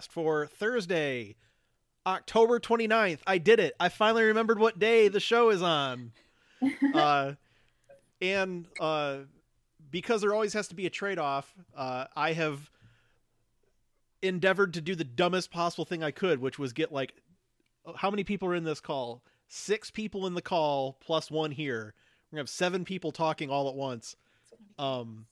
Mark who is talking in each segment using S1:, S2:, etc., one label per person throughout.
S1: welcome to the Depot cast for Thursday, October 29th. I did it. I finally remembered what day the show is on. uh, and uh, because there always has to be a trade off, uh, I have endeavored to do the dumbest possible thing I could, which was get like how many people are in this call? Six people in the call plus one here. We're gonna have seven people talking all at once. Um,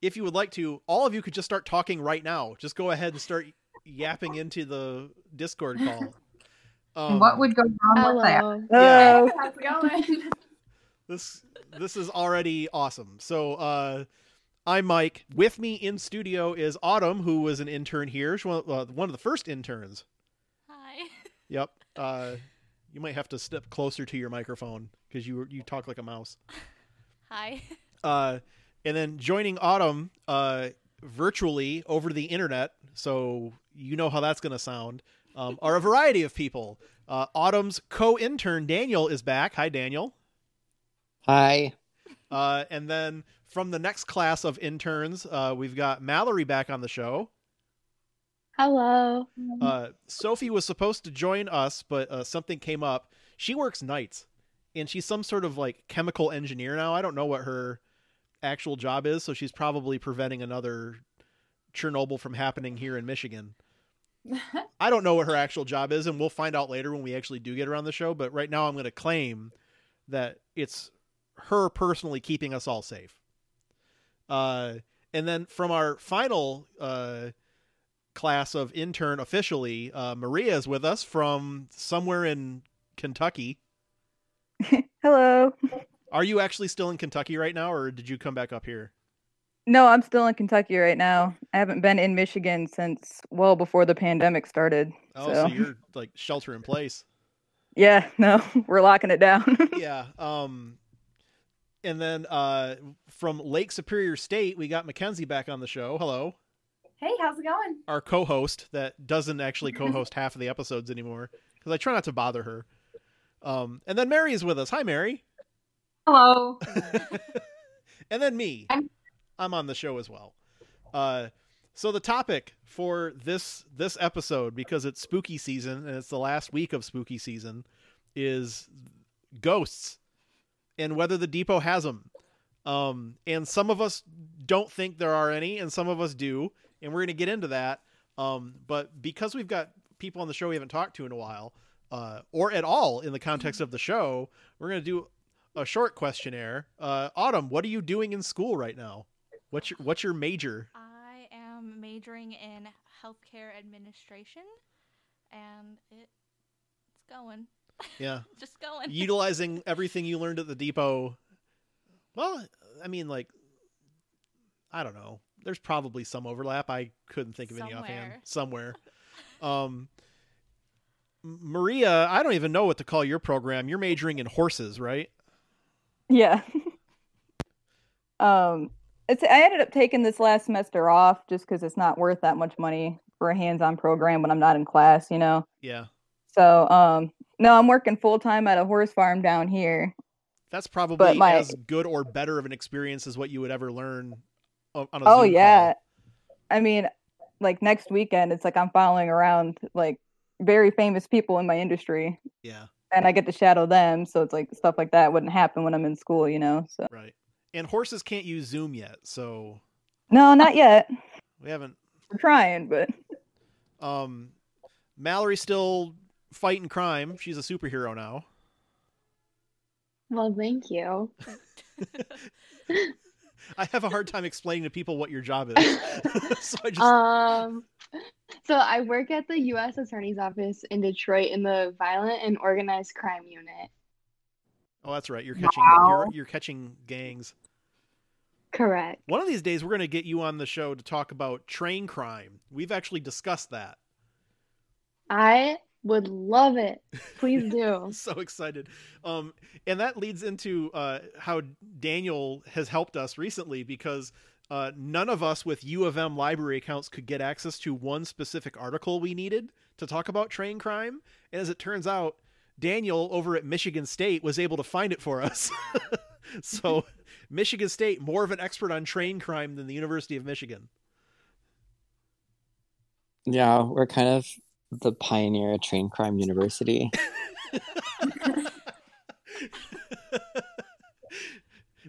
S1: if you would like to, all of you could just start talking right now. Just go ahead and start yapping into the Discord call. Um,
S2: what would go wrong with that?
S3: Hello.
S1: Yeah.
S3: How's it going?
S1: this this is already awesome. So uh I'm Mike. With me in studio is Autumn, who was an intern here. She's one, uh, one of the first interns.
S3: Hi.
S1: Yep. Uh, you might have to step closer to your microphone because you you talk like a mouse.
S3: Hi.
S1: Uh, and then joining Autumn uh, virtually over the internet, so you know how that's going to sound, um, are a variety of people. Uh, Autumn's co-intern Daniel is back. Hi, Daniel.
S4: Hi.
S1: Uh, and then from the next class of interns, uh, we've got Mallory back on the show.
S3: Hello.
S1: Uh, Sophie was supposed to join us, but uh, something came up. She works nights, and she's some sort of like chemical engineer now. I don't know what her actual job is, so she's probably preventing another Chernobyl from happening here in Michigan. I don't know what her actual job is, and we'll find out later when we actually do get her on the show. But right now, I'm going to claim that it's her personally keeping us all safe. Uh, and then from our final uh, class of intern officially, uh, Maria is with us from somewhere in Kentucky.
S5: Hello.
S1: Are you actually still in Kentucky right now, or did you come back up here?
S5: No, I'm still in Kentucky right now. I haven't been in Michigan since well before the pandemic started.
S1: Oh, so,
S5: so,
S1: you're like shelter in place.
S5: yeah, no, we're locking it down.
S1: yeah. Um, and then uh, from Lake Superior State, we got Mackenzie back on the show. Hello,
S3: Hey, how's it going?
S1: our co-host that doesn't actually co-host half of the episodes anymore because I try not to bother her. Um, and then Mary is with us. Hi, Mary.
S2: Hello.
S1: and then me.
S2: I'm-
S1: I'm on the show as well. Uh, so the topic for this this episode, because it's spooky season and it's the last week of spooky season, is ghosts and whether the depot has them. Um, and some of us don't think there are any, and some of us do, and we're going to get into that. Um, but because we've got people on the show we haven't talked to in a while, uh, or at all in the context of the show, we're going to do a short questionnaire. Uh, Autumn, what are you doing in school right now? What's your What's your major?
S3: I am majoring in healthcare administration, and it, it's going.
S1: Yeah,
S3: Just going.
S1: utilizing everything you learned at the depot. Well, I mean, like, I don't know. There's probably some overlap. I couldn't think of any offhand. Somewhere. Um, Maria, I don't even know what to call your program. You're majoring in horses, right?
S5: yeah. um, it's I ended up taking this last semester off just because it's not worth that much money for a hands-on program when I'm not in class, you know.
S1: Yeah,
S5: So, um, no, I'm working full time at a horse farm down here.
S1: that's probably
S5: my-
S1: as good or better of an experience as what you would ever learn on a
S5: Oh
S1: Zoom
S5: yeah.
S1: call.
S5: I mean, like next weekend, it's like I'm following around like very famous people in my industry,
S1: Yeah,
S5: and I get to shadow them. So it's like stuff like that wouldn't happen when I'm in school, you know. So
S1: right. And horses can't use Zoom yet, so
S5: no, not yet.
S1: we haven't
S5: We're trying, but
S1: Um, Mallory's still fighting crime. She's a superhero now.
S6: Well, thank you.
S1: I have a hard time explaining to people what your job is. so I just
S6: Um, so I work at the U.S. Attorney's Office in Detroit in the Violent and Organized Crime Unit.
S1: Oh, that's right. You're catching
S2: Wow.
S1: you're, you're catching gangs.
S6: Correct.
S1: One of these days, we're going to get you on the show to talk about train crime. We've actually discussed that.
S6: I would love it. Please do.
S1: I'm so excited. Um, and that leads into uh, how Daniel has helped us recently because uh, none of us with U of M library accounts could get access to one specific article we needed to talk about train crime. And as it turns out, Daniel over at Michigan State was able to find it for us. so, Michigan State, more of an expert on train crime than the University of Michigan.
S4: Yeah, we're kind of the pioneer train crime university.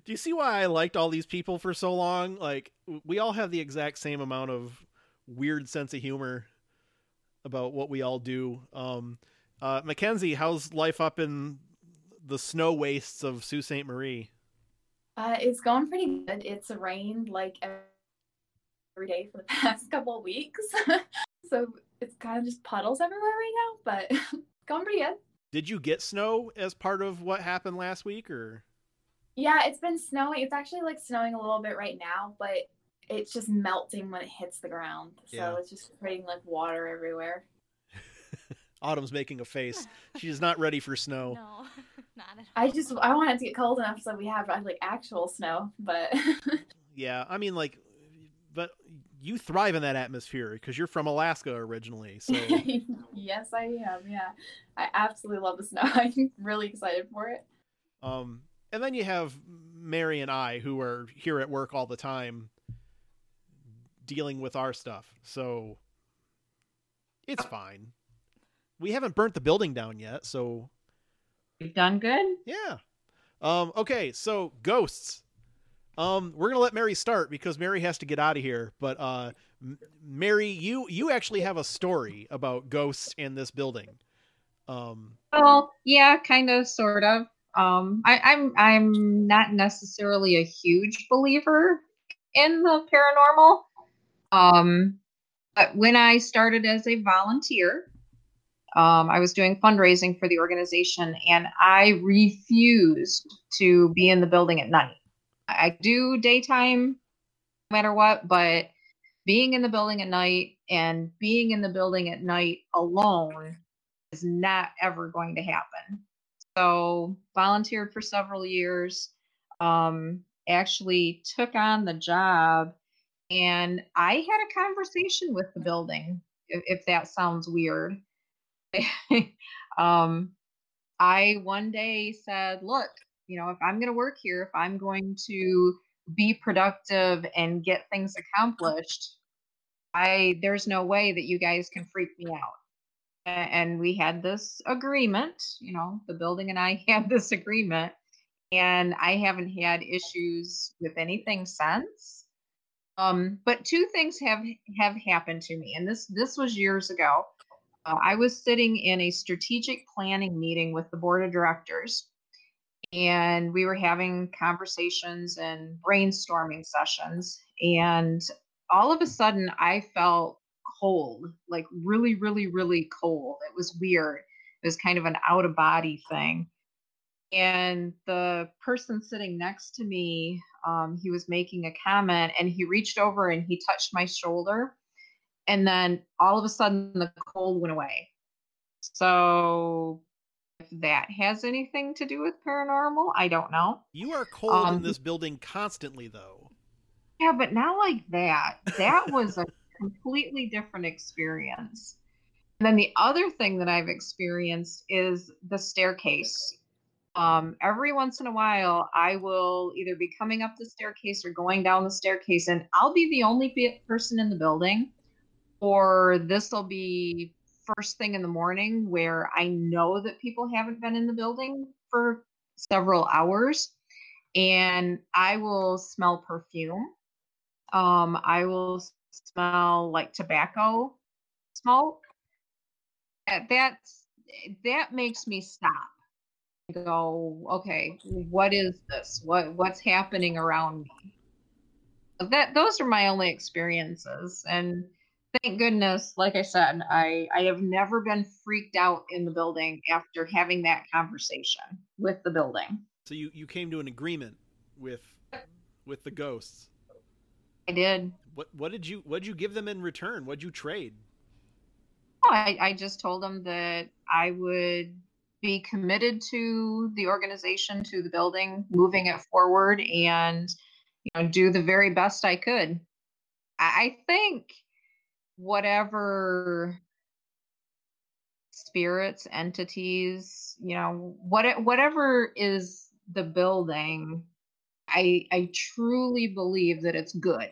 S1: Do you see why I liked all these people for so long? Like, we all have the exact same amount of weird sense of humor about what we all do. Um, uh, Mackenzie, how's life up in the snow wastes of Sault Ste. Marie?
S7: Uh, it's going pretty good. It's rained like every day for the past couple of weeks. so it's kind of just puddles everywhere right now, but going pretty good.
S1: Did you get snow as part of what happened last week or?
S7: Yeah, it's been snowing. It's actually like snowing a little bit right now, but it's just melting when it hits the ground. So yeah. it's just creating like water everywhere.
S1: Autumn's making a face. She's not ready for snow.
S3: No, not at all.
S7: I just I want it to get cold enough so we have like actual snow, but
S1: Yeah, I mean like but you thrive in that atmosphere because you're from Alaska originally. So
S7: Yes, I am. Yeah. I absolutely love the snow. I'm really excited for it.
S1: Um and then you have Mary and I who are here at work all the time dealing with our stuff. So it's fine. We haven't burnt the building down yet, so
S2: we've done good.
S1: Yeah. Um okay, so ghosts. Um we're going to let Mary start because Mary has to get out of here, but uh M- Mary, you you actually have a story about ghosts in this building. Um
S2: Well, yeah, kind of sort of. Um, I, I'm I'm not necessarily a huge believer in the paranormal. Um, but when I started as a volunteer, um, I was doing fundraising for the organization, and I refused to be in the building at night. I do daytime, no matter what, but being in the building at night and being in the building at night alone is not ever going to happen. So volunteered for several years. Um, actually took on the job, and I had a conversation with the building. If, if that sounds weird, um, I one day said, "Look, you know, if I'm going to work here, if I'm going to be productive and get things accomplished, I there's no way that you guys can freak me out." and we had this agreement you know the building and i had this agreement and i haven't had issues with anything since um, but two things have have happened to me and this this was years ago i was sitting in a strategic planning meeting with the board of directors and we were having conversations and brainstorming sessions and all of a sudden i felt cold, like really, really, really cold. It was weird. It was kind of an out of body thing. And the person sitting next to me, um, he was making a comment and he reached over and he touched my shoulder. And then all of a sudden, the cold went away. So, if that has anything to do with paranormal, I don't know.
S1: You are cold um, in this building constantly, though.
S2: Yeah, but not like that. That was a completely different experience. And then the other thing that I've experienced is the staircase. Um, every once in a while, I will either be coming up the staircase or going down the staircase, and I'll be the only person in the building, or this will be first thing in the morning where I know that people haven't been in the building for several hours, and I will smell perfume. Um, I will smell like tobacco smoke, that's that makes me stop and go, okay, what is this? What what's happening around me? That those are my only experiences, and thank goodness, like I said, I I have never been freaked out in the building after having that conversation with the building.
S1: So you you came to an agreement with with the ghosts.
S2: I did.
S1: What what did you what did you give them in return? What'd you trade?
S2: Oh, I, I just told them that I would be committed to the organization, to the building, moving it forward, and you know, do the very best I could. I think whatever spirits, entities, you know, what whatever is the building I I truly believe that it's good.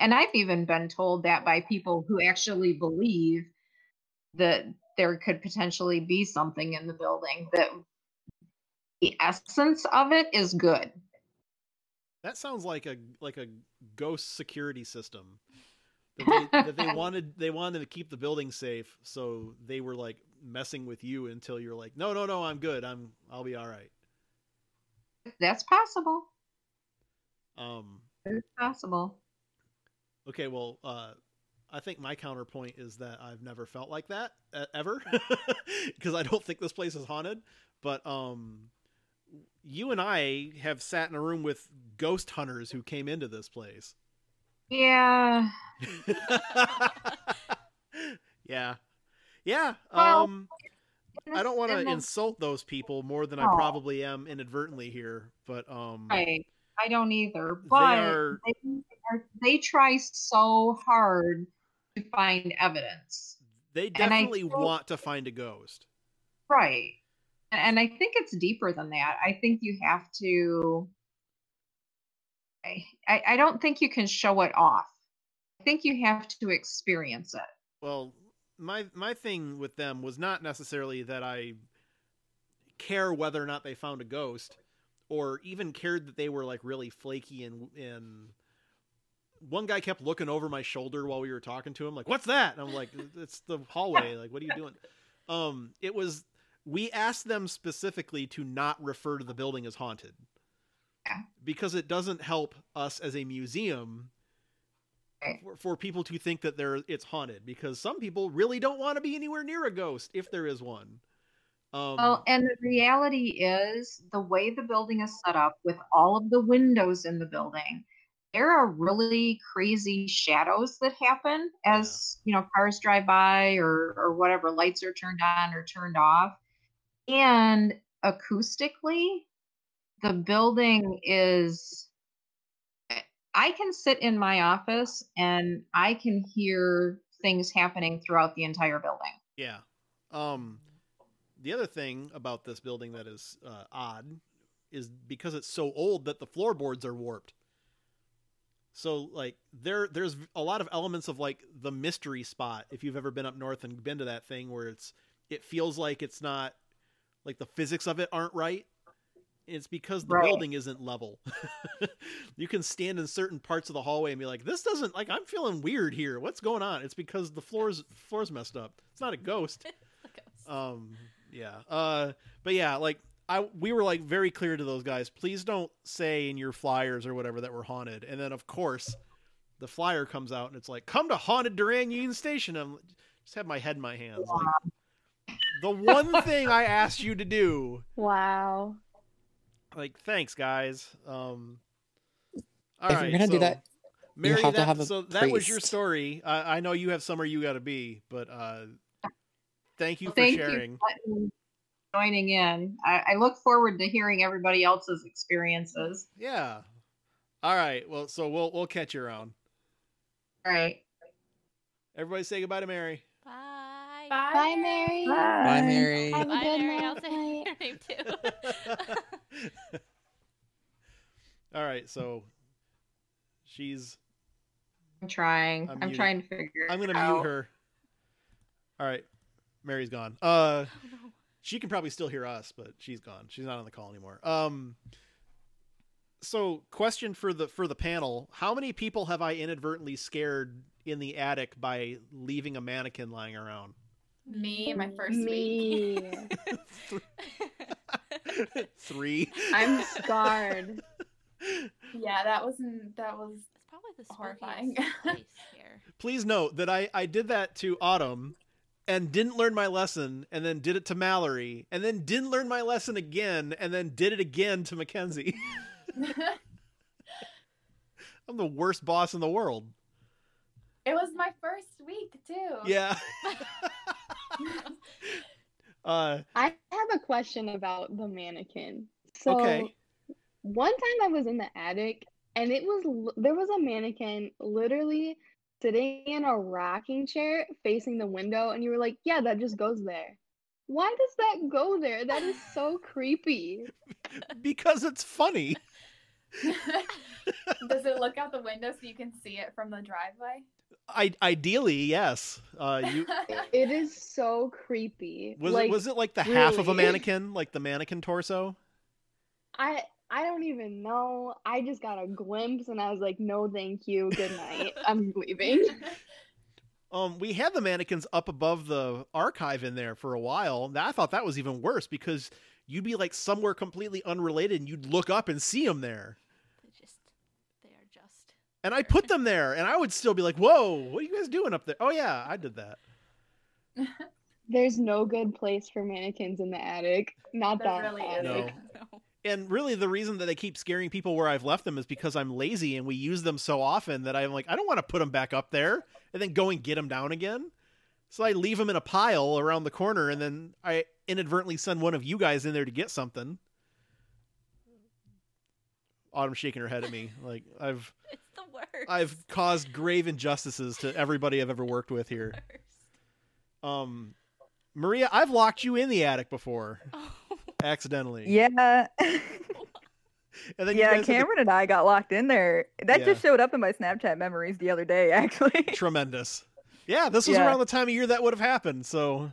S2: and I've even been told that by people who actually believe that there could potentially be something in the building that the essence of it is good.
S1: That sounds like a like a ghost security system. That they, that they wanted they wanted to keep the building safe, so they were like messing with you until you're like, no, no, no, I'm good. I'm I'll be all right.
S2: That's possible.
S1: Um,
S2: it's possible.
S1: Okay, well, uh, I think my counterpoint is that I've never felt like that uh, ever, because I don't think this place is haunted. But um, you and I have sat in a room with ghost hunters who came into this place.
S2: Yeah.
S1: yeah. Yeah. Um I don't want to insult those people more than I
S2: Oh.
S1: probably am inadvertently here, but um
S2: Right. I don't either. But
S1: are-
S2: they, are, they try so hard to find evidence.
S1: they definitely
S2: feel-
S1: want to find a ghost.
S2: Right. And I think it's deeper than that. I think you have to. I, I don't think you can show it off. I think you have to experience it.
S1: Well, my my thing with them was not necessarily that I care whether or not they found a ghost or even cared that they were like really flaky and and one guy kept looking over my shoulder while we were talking to him like what's that and i'm like it's the hallway like what are you doing um it was we asked them specifically to not refer to the building as haunted. Because it doesn't help us as a museum for, for people to think that they're it's haunted because some people really don't want to be anywhere near a ghost if there is one. Um
S2: Well, and the reality is the way the building is set up with all of the windows in the building, there are really crazy shadows that happen as you know cars drive by or or whatever lights are turned on or turned off. And acoustically, the building is I can sit in my office and I can hear things happening throughout the entire building.
S1: Yeah. Um, the other thing about this building that is uh, odd is because it's so old that the floorboards are warped. So like there there's a lot of elements of like the mystery spot if you've ever been up north and been to that thing where it's it feels like it's not like the physics of it aren't right. It's because the
S2: Right.
S1: building isn't level. you can stand in certain parts of the hallway and be like, "This doesn't like I'm feeling weird here. What's going on?" It's because the floors floors messed up. It's not a ghost. Um, yeah. Uh, but yeah, like I, we were like very clear to those guys. Please don't say in your flyers or whatever that we're haunted. And then of course, the flyer comes out and it's like, "Come to haunted Durand Union Station." I'm just have my head in my hands. Like, the one thing I asked you to do.
S6: Wow.
S1: Like, thanks, guys. Um, all
S4: If
S1: right,
S4: you're gonna do
S1: so-
S4: that,
S1: Mary,
S4: have to
S1: that-
S4: have a
S1: so that was your story. I I know you have somewhere you got to be, but uh, thank you for
S2: Thank
S1: sharing.
S2: you for joining in. I, I look forward to hearing everybody else's experiences.
S1: Yeah. All right. Well, so we'll we'll catch you around.
S2: All right.
S1: Everybody say goodbye to Mary.
S3: Bye.
S6: Bye, Mary.
S4: Bye, Mary.
S6: Have a
S3: Bye,
S6: good
S3: Mary.
S6: Night.
S3: Say your name too.
S1: All right. So she's.
S2: I'm trying.
S1: I'm
S2: I'm, trying to figure.
S1: I'm gonna
S2: out.
S1: mute her. All right. Mary's gone. Uh,
S3: Oh, no.
S1: she can probably still hear us, but she's gone. She's not on the call anymore. Um. So, question for the for the panel: How many people have I inadvertently scared in the attic by leaving a mannequin lying around?
S7: Me, my first week.
S6: Me.
S1: Three.
S6: I'm scarred.
S7: Yeah, that wasn't that was
S3: It's probably the
S7: Horrifying.
S3: spookiest place here.
S1: Please note that I I did that to Autumn, and didn't learn my lesson, and then did it to Mallory, and then didn't learn my lesson again, and then did it again to Mackenzie. I'm the worst boss in the world.
S7: it was my first week too.
S1: Yeah. Uh,
S6: I have a question about the mannequin. So
S1: okay.
S6: one time I was in the attic and it was there was a mannequin literally sitting in a rocking chair facing the window and you were like, "Yeah, that just goes there." Why does that go there? That is so creepy.
S1: Because it's funny.
S7: Does it look out the window so you can see it from the driveway?
S1: I, ideally, yes. Uh, you
S6: It is so creepy.
S1: was
S6: like,
S1: it was it like the half of a mannequin, like the mannequin torso?
S6: I I don't even know. I just got a glimpse and I was like, no, thank you. Good night. I'm leaving.
S1: Um, we had the mannequins up above the archive in there for a while. I thought that was even worse because you'd be like somewhere completely unrelated, and you'd look up and see them there.
S3: They just, they are just.
S1: And I put them there, and I would still be like, "Whoa, what are you guys doing up there?" Oh yeah, I did that.
S6: There's no good place for mannequins in the attic. Not
S7: There
S6: that
S7: really
S6: attic.
S1: No.
S3: No.
S1: And really, the reason that they keep scaring people where I've left them is because I'm lazy, and we use them so often that I'm like, I don't want to put them back up there and then go and get them down again. So I leave them in a pile around the corner, and then I inadvertently send one of you guys in there to get something. Autumn shaking her head at me like I've
S3: It's the worst.
S1: I've caused grave injustices to everybody I've ever worked with here. Um, Maria, I've locked you in the attic before
S3: Oh.
S1: accidentally.
S5: Yeah.
S1: and then you
S5: yeah,
S1: guys had to-
S5: Cameron and I got locked in there. That
S1: Yeah.
S5: just showed up in my Snapchat memories the other day, actually.
S1: tremendous. Yeah, this was
S5: Yeah.
S1: around the time of year that would have happened. So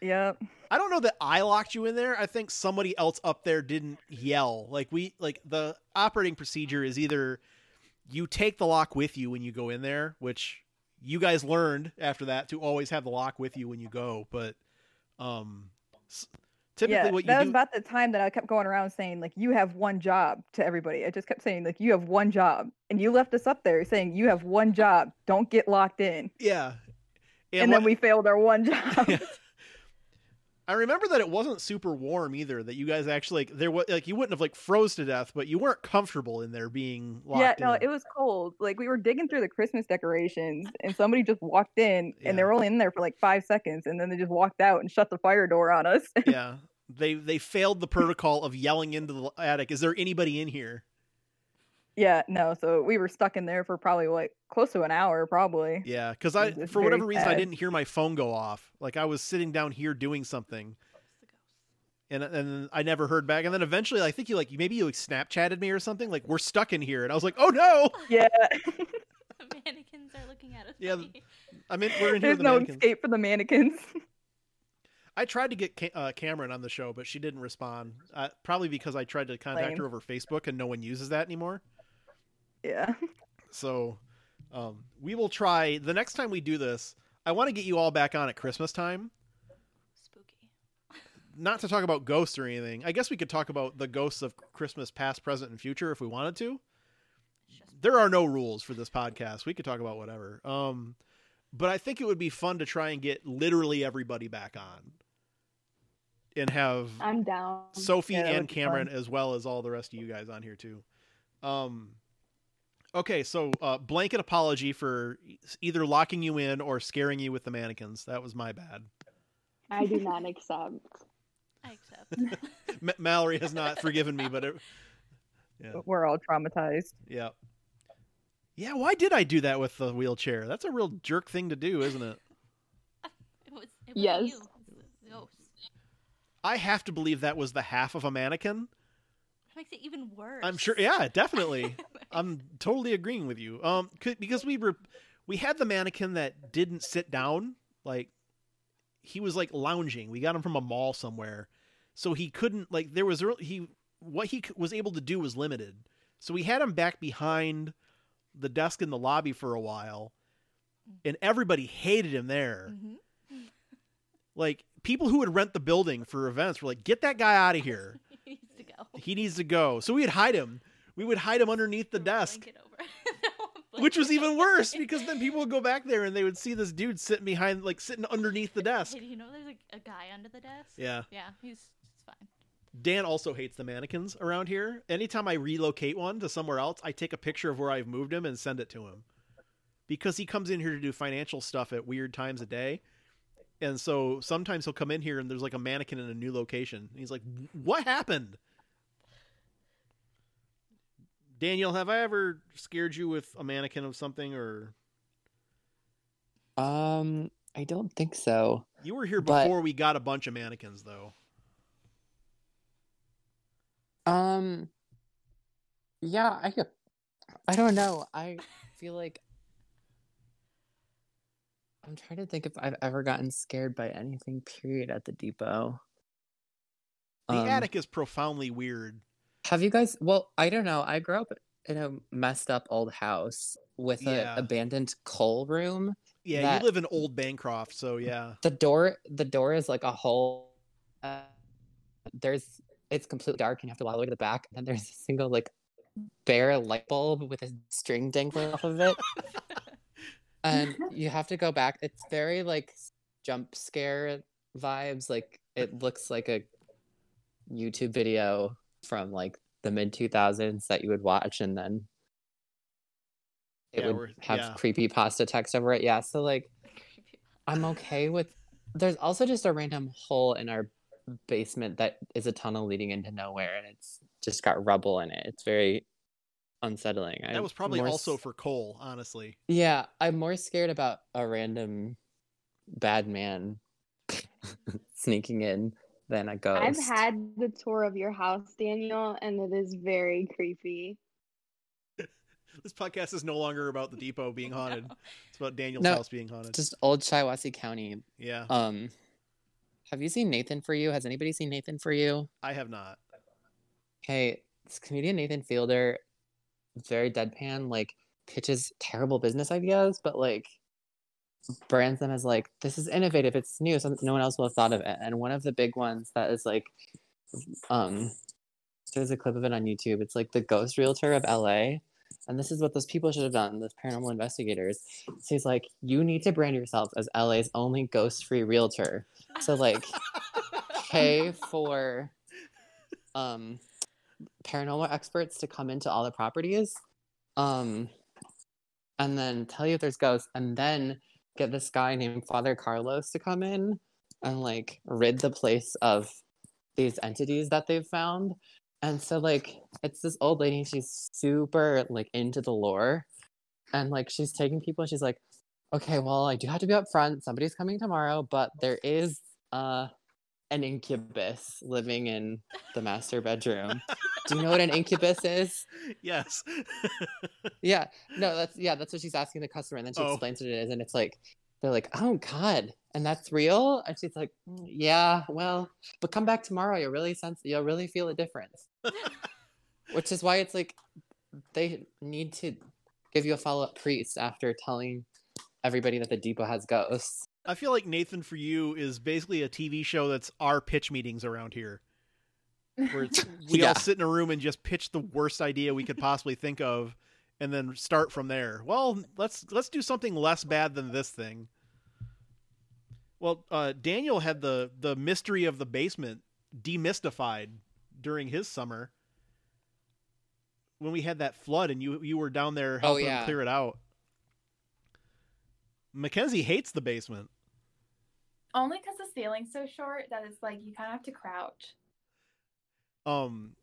S5: yep.
S1: I don't know that I locked you in there. I think somebody else up there didn't yell. Like we like the operating procedure is either you take the lock with you when you go in there, which you guys learned after that to always have the lock with you when you go, but um typically
S5: yeah,
S1: what you
S5: that
S1: do
S5: was about the time that I kept going around saying like you have one job to everybody. I just kept saying like you have one job, and you left us up there saying you have one job. Don't get locked in.
S1: yeah.
S5: And,
S1: what-
S5: then we failed our one job.
S1: Yeah. I remember that it wasn't super warm either. That you guys actually like there was like you wouldn't have like froze to death, but you weren't comfortable in there being locked
S5: yeah, no,
S1: in.
S5: it was cold. Like we were digging through the Christmas decorations, and somebody just walked in, and they were only in there for like five seconds, and then they just walked out and shut the fire door on us.
S1: yeah, they they failed the protocol of yelling into the attic. Is there anybody in here?
S5: Yeah, no, so we were stuck in there for probably like close to an hour, probably.
S1: Yeah, because I for whatever
S5: very
S1: reason I didn't hear my phone go off. Like I was sitting down here doing something,
S3: It's the ghost.
S1: and and I never heard back. And then eventually, I think you like maybe you like Snapchatted me or something. Like we're stuck in here, and I was like, oh no!
S5: Yeah,
S3: The mannequins are looking at us.
S1: Yeah,
S3: funny.
S1: I mean we're in here.
S5: there's
S1: with the
S5: no
S1: mannequins.
S5: escape for the mannequins.
S1: I tried to get uh, Cameron on the show, but she didn't respond. Uh, probably because I tried to contact
S5: Lame.
S1: her over Facebook, and no one uses that anymore.
S5: Yeah,
S1: So um, we will try the next time we do this. I want to get you all back on at Christmas time,
S3: Spooky.
S1: not to talk about ghosts or anything. I guess we could talk about the ghosts of Christmas past, present, and future if we wanted to. There are no rules for this podcast. We could talk about whatever. Um, but I think it would be fun to try and get literally everybody back on, and have
S6: I'm down.
S1: Sophie
S5: Yeah,
S1: and Cameron
S5: fun.
S1: as well as all the rest of you guys on here too. Um okay, so uh blanket apology for either locking you in or scaring you with the mannequins. That was my bad.
S6: I do not accept.
S3: I accept.
S1: M- Mallory has not forgiven me, but it, yeah.
S5: we're all traumatized.
S1: Yeah. Yeah, why did I do that with the wheelchair? That's a real jerk thing to do, isn't it?
S3: It was. It was
S6: Yes.
S3: You. It was.
S1: I have to believe that was the half of a mannequin.
S3: It makes it even worse.
S1: I'm sure yeah, definitely. I'm totally agreeing with you. Um, because we were, we had the mannequin that didn't sit down. Like, he was like lounging. We got him from a mall somewhere, so he couldn't like. There was he what he was able to do was limited. So we had him back behind the desk in the lobby for a while, and everybody hated him there.
S3: Mhm.
S1: Like people who would rent the building for events were like, "Get that guy out of here.
S3: he needs to go.
S1: He needs to go." So we'd hide him. We would hide him underneath the desk. which was even worse because then people would go back there and they would see this dude sitting behind like sitting underneath the desk.
S3: Hey, do you know there's a, a guy under the desk?
S1: yeah.
S3: Yeah, he's, he's fine.
S1: dan also hates the mannequins around here. Anytime i relocate one to somewhere else i take a picture of where i've moved him and send it to him. Because he comes in here to do financial stuff at weird times a day. And so sometimes he'll come in here and there's like a mannequin in a new location. And he's like what happened daniel have i ever scared you with a mannequin of something or
S4: Um, I don't think so.
S1: You were here
S4: But-
S1: before we got a bunch of mannequins, though.
S4: Um, yeah, I I don't know. I feel like I'm trying to think if I've ever gotten scared by anything. Period at the depot.
S1: The
S4: Um,
S1: attic is profoundly weird.
S4: Have you guys? Well, I don't know. I grew up in a messed up old house with
S1: Yeah.
S4: an abandoned coal room.
S1: Yeah, you live in Old Bancroft, so yeah.
S4: The door, the door is like a hole. Uh, there's, it's completely dark, and you have to walk all the way to the back. And then there's a single like bare light bulb with a string dangling off of it, and you have to go back. It's very like jump scare vibes. Like it looks like a YouTube video from like the mid 2000s that you would watch and then it
S1: Yeah,
S4: would have
S1: yeah.
S4: creepy pasta text over it. Yeah, so like I'm okay with there's also just a random hole in our basement that is a tunnel leading into nowhere and it's just got rubble in it. It's very unsettling.
S1: That
S4: I'm
S1: was probably also
S4: s-
S1: for coal, honestly.
S4: Yeah, I'm more scared about a random bad man sneaking in than a ghost.
S6: I've had the tour of your house, Daniel, and it is very creepy.
S1: This podcast is no longer about the depot being haunted. It's about Daniel's
S4: No,
S1: house being haunted.
S4: just old Shiawassee County.
S1: Yeah,
S4: Um, have you seen Nathan for You? Has anybody seen Nathan for You?
S1: I have not.
S4: Hey, this comedian Nathan Fielder, very deadpan, like pitches terrible business ideas, but like brands them as like this is innovative, it's new, something no one else will have thought of it. And one of the big ones that is like, um, there's a clip of it on YouTube. It's like the ghost realtor of LA. And this is what those people should have done, the paranormal investigators. So he's like, you need to brand yourself as LA's only ghost-free realtor. So like pay for um paranormal experts to come into all the properties um and then tell you if there's ghosts and then get this guy named father carlos to come in and like rid the place of these entities that they've found. And so like it's this old lady she's super like into the lore. And like she's taking people she's like okay well i do have to be up front somebody's coming tomorrow but there is uh an incubus living in the master bedroom. Do you know what an incubus is?
S1: yes.
S4: Yeah, no, that's yeah, that's what she's asking the customer, and then she
S1: Oh.
S4: explains what it is, and it's like they're like, "Oh God," and that's real, and she's like, "Mm, "Yeah, well, but come back tomorrow. You'll really sense, you'll really feel a difference." Which is why it's like they need to give you a follow up priest after telling everybody that the depot has ghosts.
S1: I feel like Nathan for You is basically a TV show that's our pitch meetings around here. Where it's, we
S4: Yeah.
S1: all sit in a room and just pitch the worst idea we could possibly think of and then start from there. Well, let's let's do something less bad than this thing. Well, uh, Daniel had the the mystery of the basement demystified during his summer when we had that flood and you you were down there
S4: Oh,
S1: helping him
S4: yeah.
S1: clear it out. Mackenzie hates the basement.
S7: Only because the ceiling's so short that it's like you kind of have to crouch.
S1: um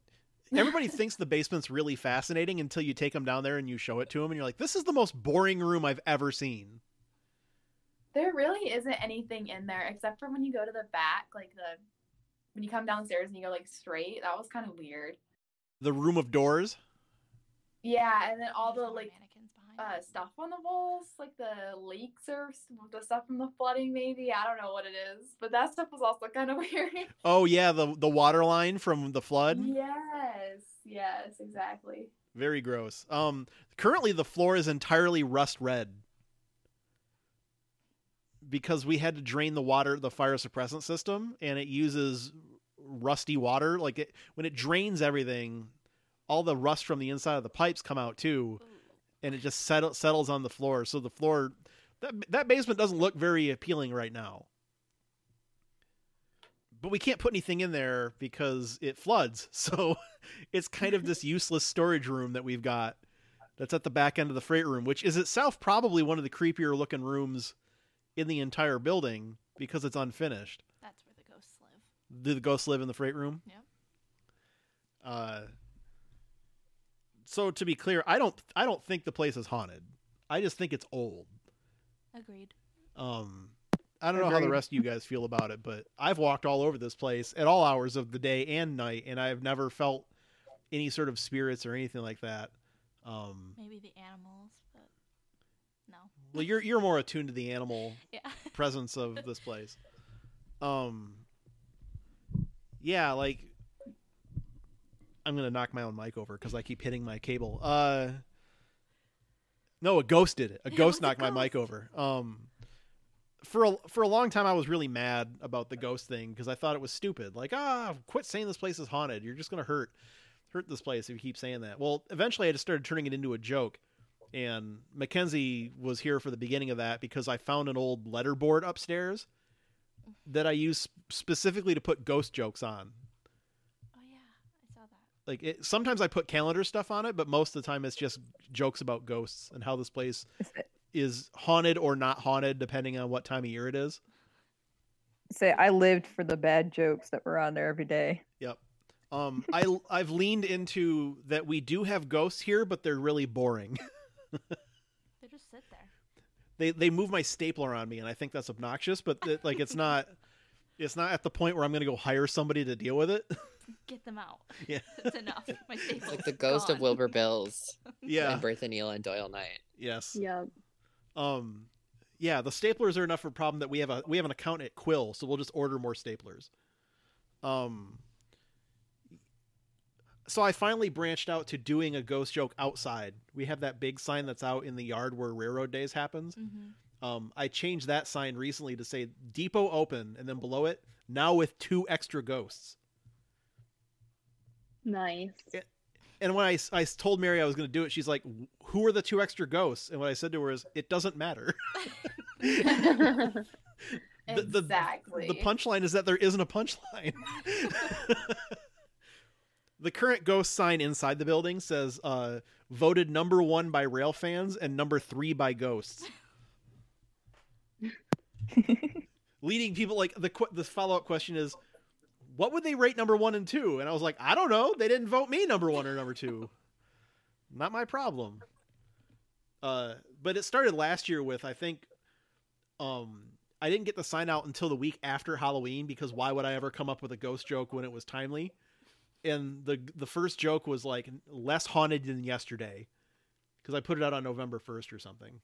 S1: everybody thinks the basement's really fascinating until you take them down there and you show it to them and you're like this is the most boring room i've ever seen
S7: There really isn't anything in there except for when you go to the back, like the when you come downstairs and you go like straight. That was kind of weird.
S1: the room of doors
S7: Yeah, and then all the like uh stuff on the walls, like the leaks or the stuff from the flooding. Maybe I don't know what it is, but that stuff was also kind of weird.
S1: oh yeah the the water line from the flood
S7: yes, yes, exactly.
S1: very gross um currently the floor is entirely rust red because we had to drain the water the fire suppressant system and it uses rusty water like it when it drains everything all the rust from the inside of the pipes come out too
S3: Ooh.
S1: And it just settle, settles on the floor. So the floor that that basement doesn't look very appealing right now. But we can't put anything in there because it floods. So it's kind of this useless storage room that we've got that's at the back end of the freight room, which is itself probably one of the creepier looking rooms in the entire building because it's unfinished.
S3: That's where the ghosts live.
S1: Do the ghosts live in the freight room?
S3: Yep.
S1: Uh, so to be clear, I don't I don't think the place is haunted. I just think it's old.
S3: Agreed.
S1: Um, I don't know how the rest of you guys feel about it, but I've walked all over this place at all hours of the day and night, and I've never felt any sort of spirits or anything like that. Um,
S3: Maybe the animals, but no.
S1: well, you're you're more attuned to the animal
S3: Yeah.
S1: presence of this place. Um, yeah, like I'm gonna knock my own mic over because I keep hitting my cable. Uh, no, a ghost did it. A ghost
S3: was a
S1: knocked my mic over. Um, for a, for a long time, I was really mad about the ghost thing because I thought it was stupid. Like, ah, quit saying this place is haunted. You're just gonna hurt hurt this place if you keep saying that. Well, eventually, I just started turning it into a joke. And Mackenzie was here for the beginning of that because I found an old letter board upstairs that I use specifically to put ghost jokes on.
S3: Oh yeah, I saw that.
S1: Like it, sometimes I put calendar stuff on it, but most of the time it's just jokes about ghosts and how this place is haunted or not haunted depending on what time of year it is.
S5: Say I lived for the bad jokes that were on there every day.
S1: Yep. Um, I I've leaned into that we do have ghosts here, but they're really boring.
S3: They just sit there.
S1: they they move my stapler on me, and I think that's obnoxious. But it, like it's not it's not at the point where I'm gonna go hire somebody to deal with it.
S3: Get them out.
S1: Yeah.
S3: It's enough. My
S4: It's
S3: staples
S4: like the ghost of. Wilbur Bills
S1: yeah.
S4: and Bertha Neal and Doyle Knight.
S1: Yes.
S6: Yep.
S1: Um, yeah, the staplers are enough for a problem that we have a we have an account at Quill, so we'll just order more staplers. Um, so I finally branched out to doing a ghost joke outside. We have that big sign that's out in the yard where Railroad Days happens.
S3: Mhm.
S1: Um, I changed that sign recently to say Depot open, and then below it now with two extra ghosts.
S6: Nice.
S1: And when I, I told Mary I was going to do it, she's like, "Who are the two extra ghosts?" And what I said to her is, "It doesn't matter." The- the-
S7: exactly.
S1: The punchline is that there isn't a punchline. the current ghost sign inside the building says uh, voted number one by rail fans and number three by ghosts. Leading people like the the follow up question is, what would they rate number one and two? And I was like, I don't know. They didn't vote me number one or number two. Not my problem. Uh, but it started last year with I think um I didn't get the sign out until the week after Halloween because why would I ever come up with a ghost joke when it was timely? And the the first joke was like less haunted than yesterday because I put it out on November 1st or something.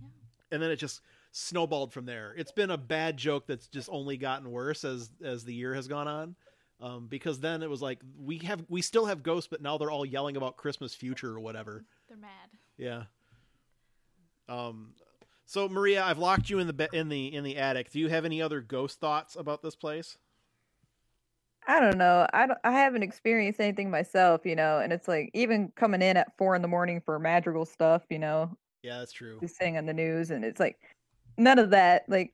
S3: Yeah.
S1: And then it just snowballed from there. It's been a bad joke that's just only gotten worse as as the year has gone on. Um, because then it was like we have we still have ghosts, but now they're all yelling about Christmas future or whatever.
S3: They're mad.
S1: Yeah. Um. So Maria, I've locked you in the in the in the attic. Do you have any other ghost thoughts about this place?
S5: I don't know. I don't, I haven't experienced anything myself, you know, and it's like even coming in at four in the morning for Madrigal stuff, you know,
S1: Yeah, that's true.
S5: just saying on the news, and it's like none of that. Like,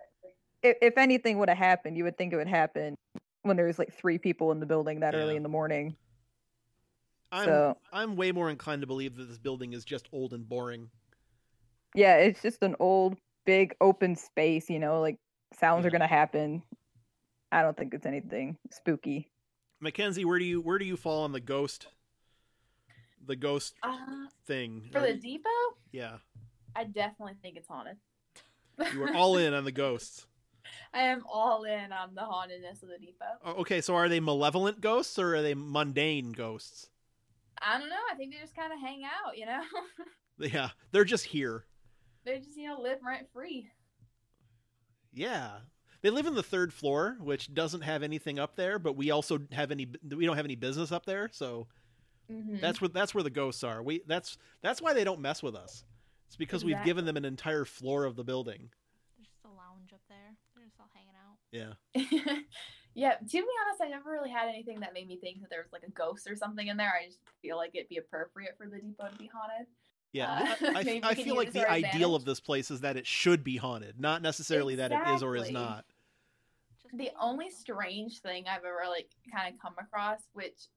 S5: if, if anything would have happened, you would think it would happen when there's like three people in the building that early in the morning.
S1: I'm
S5: So
S1: I'm way more inclined to believe that this building is just old and boring.
S5: yeah, it's just an old, big, open space, you know, like sounds
S1: Yeah.
S5: are gonna happen. I don't think it's anything spooky.
S1: Mackenzie, where do you where do you fall on the ghost the ghost
S7: Uh,
S1: thing?
S7: for
S1: Are
S7: the depot,
S1: yeah,
S7: I definitely think it's haunted.
S1: You were all in on the ghosts.
S7: I am all in on the hauntedness of the depot.
S1: Oh, Okay, so are they malevolent ghosts or are they mundane ghosts?
S7: I don't know. I think they just kind of hang out, you know.
S1: Yeah, they're just here.
S7: they just you know live rent free.
S1: Yeah. They live in the third floor, which doesn't have anything up there, but we also have any we don't have any business up there, so
S7: Mm-hmm.
S1: that's where that's where the ghosts are. We that's that's why they don't mess with us. It's because we've given them an entire floor of the building.
S3: There's just a lounge up there. They're just all hanging out.
S1: Yeah.
S7: yeah, to be honest, I never really had anything that made me think that there was like a ghost or something in there. I just feel like it'd be appropriate for the depot to be haunted.
S1: Yeah.
S7: Uh,
S1: I, I feel like the
S7: our
S1: ideal of this place is that it should be haunted, not necessarily that it is or is not.
S3: Just
S7: The only strange thing I've ever like kind of come across, which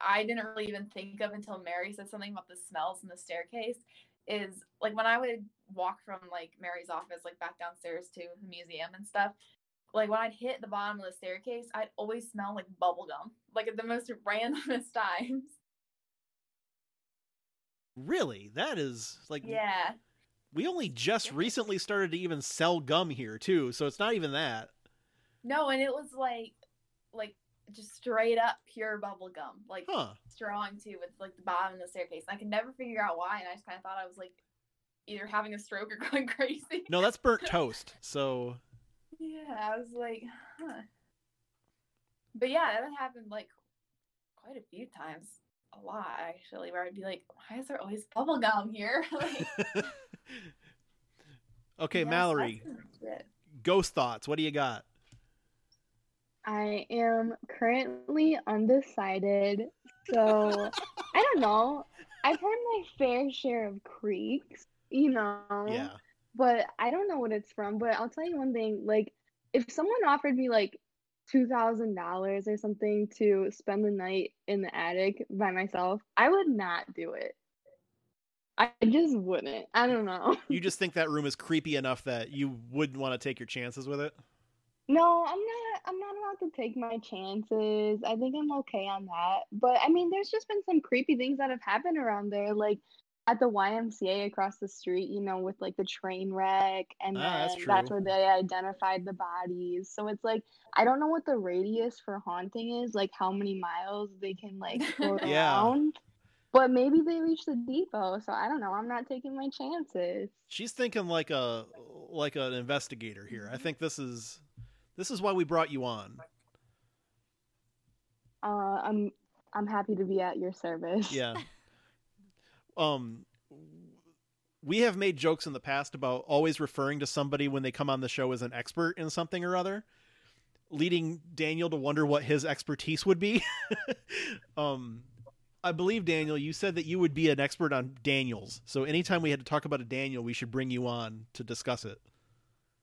S7: I didn't really even think of until Mary said something about the smells in the staircase, is like when I would walk from like Mary's office like back downstairs to the museum and stuff. Like when I'd hit the bottom of the staircase, I'd always smell like bubble gum, like at the most randomest times.
S1: Really? That is like
S7: Yeah.
S1: we only just recently started to even sell gum here too, so it's not even that.
S7: No, and it was like like just straight up pure bubble gum, like
S1: Huh.
S7: strong too, with like the bottom of the staircase. I could never figure out why, and I just kind of thought I was like either having a stroke or going crazy.
S1: No, that's burnt toast. So
S7: Yeah, I was like, huh. But yeah, that happened like quite a few times. A lot actually, where I'd be like, why is there always bubble gum here? like,
S1: Okay,
S7: yeah,
S1: Mallory,
S7: that's pretty much it.
S1: ghost thoughts. What do you got?
S6: I am currently undecided. So I don't know. I've heard my fair share of creaks, you know.
S1: Yeah.
S6: But I don't know what it's from. But I'll tell you one thing, like if someone offered me like two thousand dollars or something to spend the night in the attic by myself, I would not do it. I just wouldn't. I don't know.
S1: You just think that room is creepy enough that you wouldn't want to take your chances with it?
S6: No, I'm not. I'm not about to take my chances. I think I'm okay on that. But I mean, there's just been some creepy things that have happened around there, like at the YMCA across the street. You know, with like the train wreck, and
S1: Ah,
S6: then
S1: that's
S6: that's, where they identified the bodies. So it's like I don't know what the radius for haunting is, like how many miles they can like go
S1: Yeah.
S6: around. But maybe they reached the depot, so I don't know. I'm not taking my chances.
S1: She's thinking like a like an investigator here. I think this is this is why we brought you on.
S6: Uh, I'm I'm happy to be at your service.
S1: Yeah. Um we have made jokes in the past about always referring to somebody when they come on the show as an expert in something or other, leading Daniel to wonder what his expertise would be. um I believe Daniel, you said that you would be an expert on Daniels. So anytime we had to talk about a Daniel, we should bring you on to discuss it.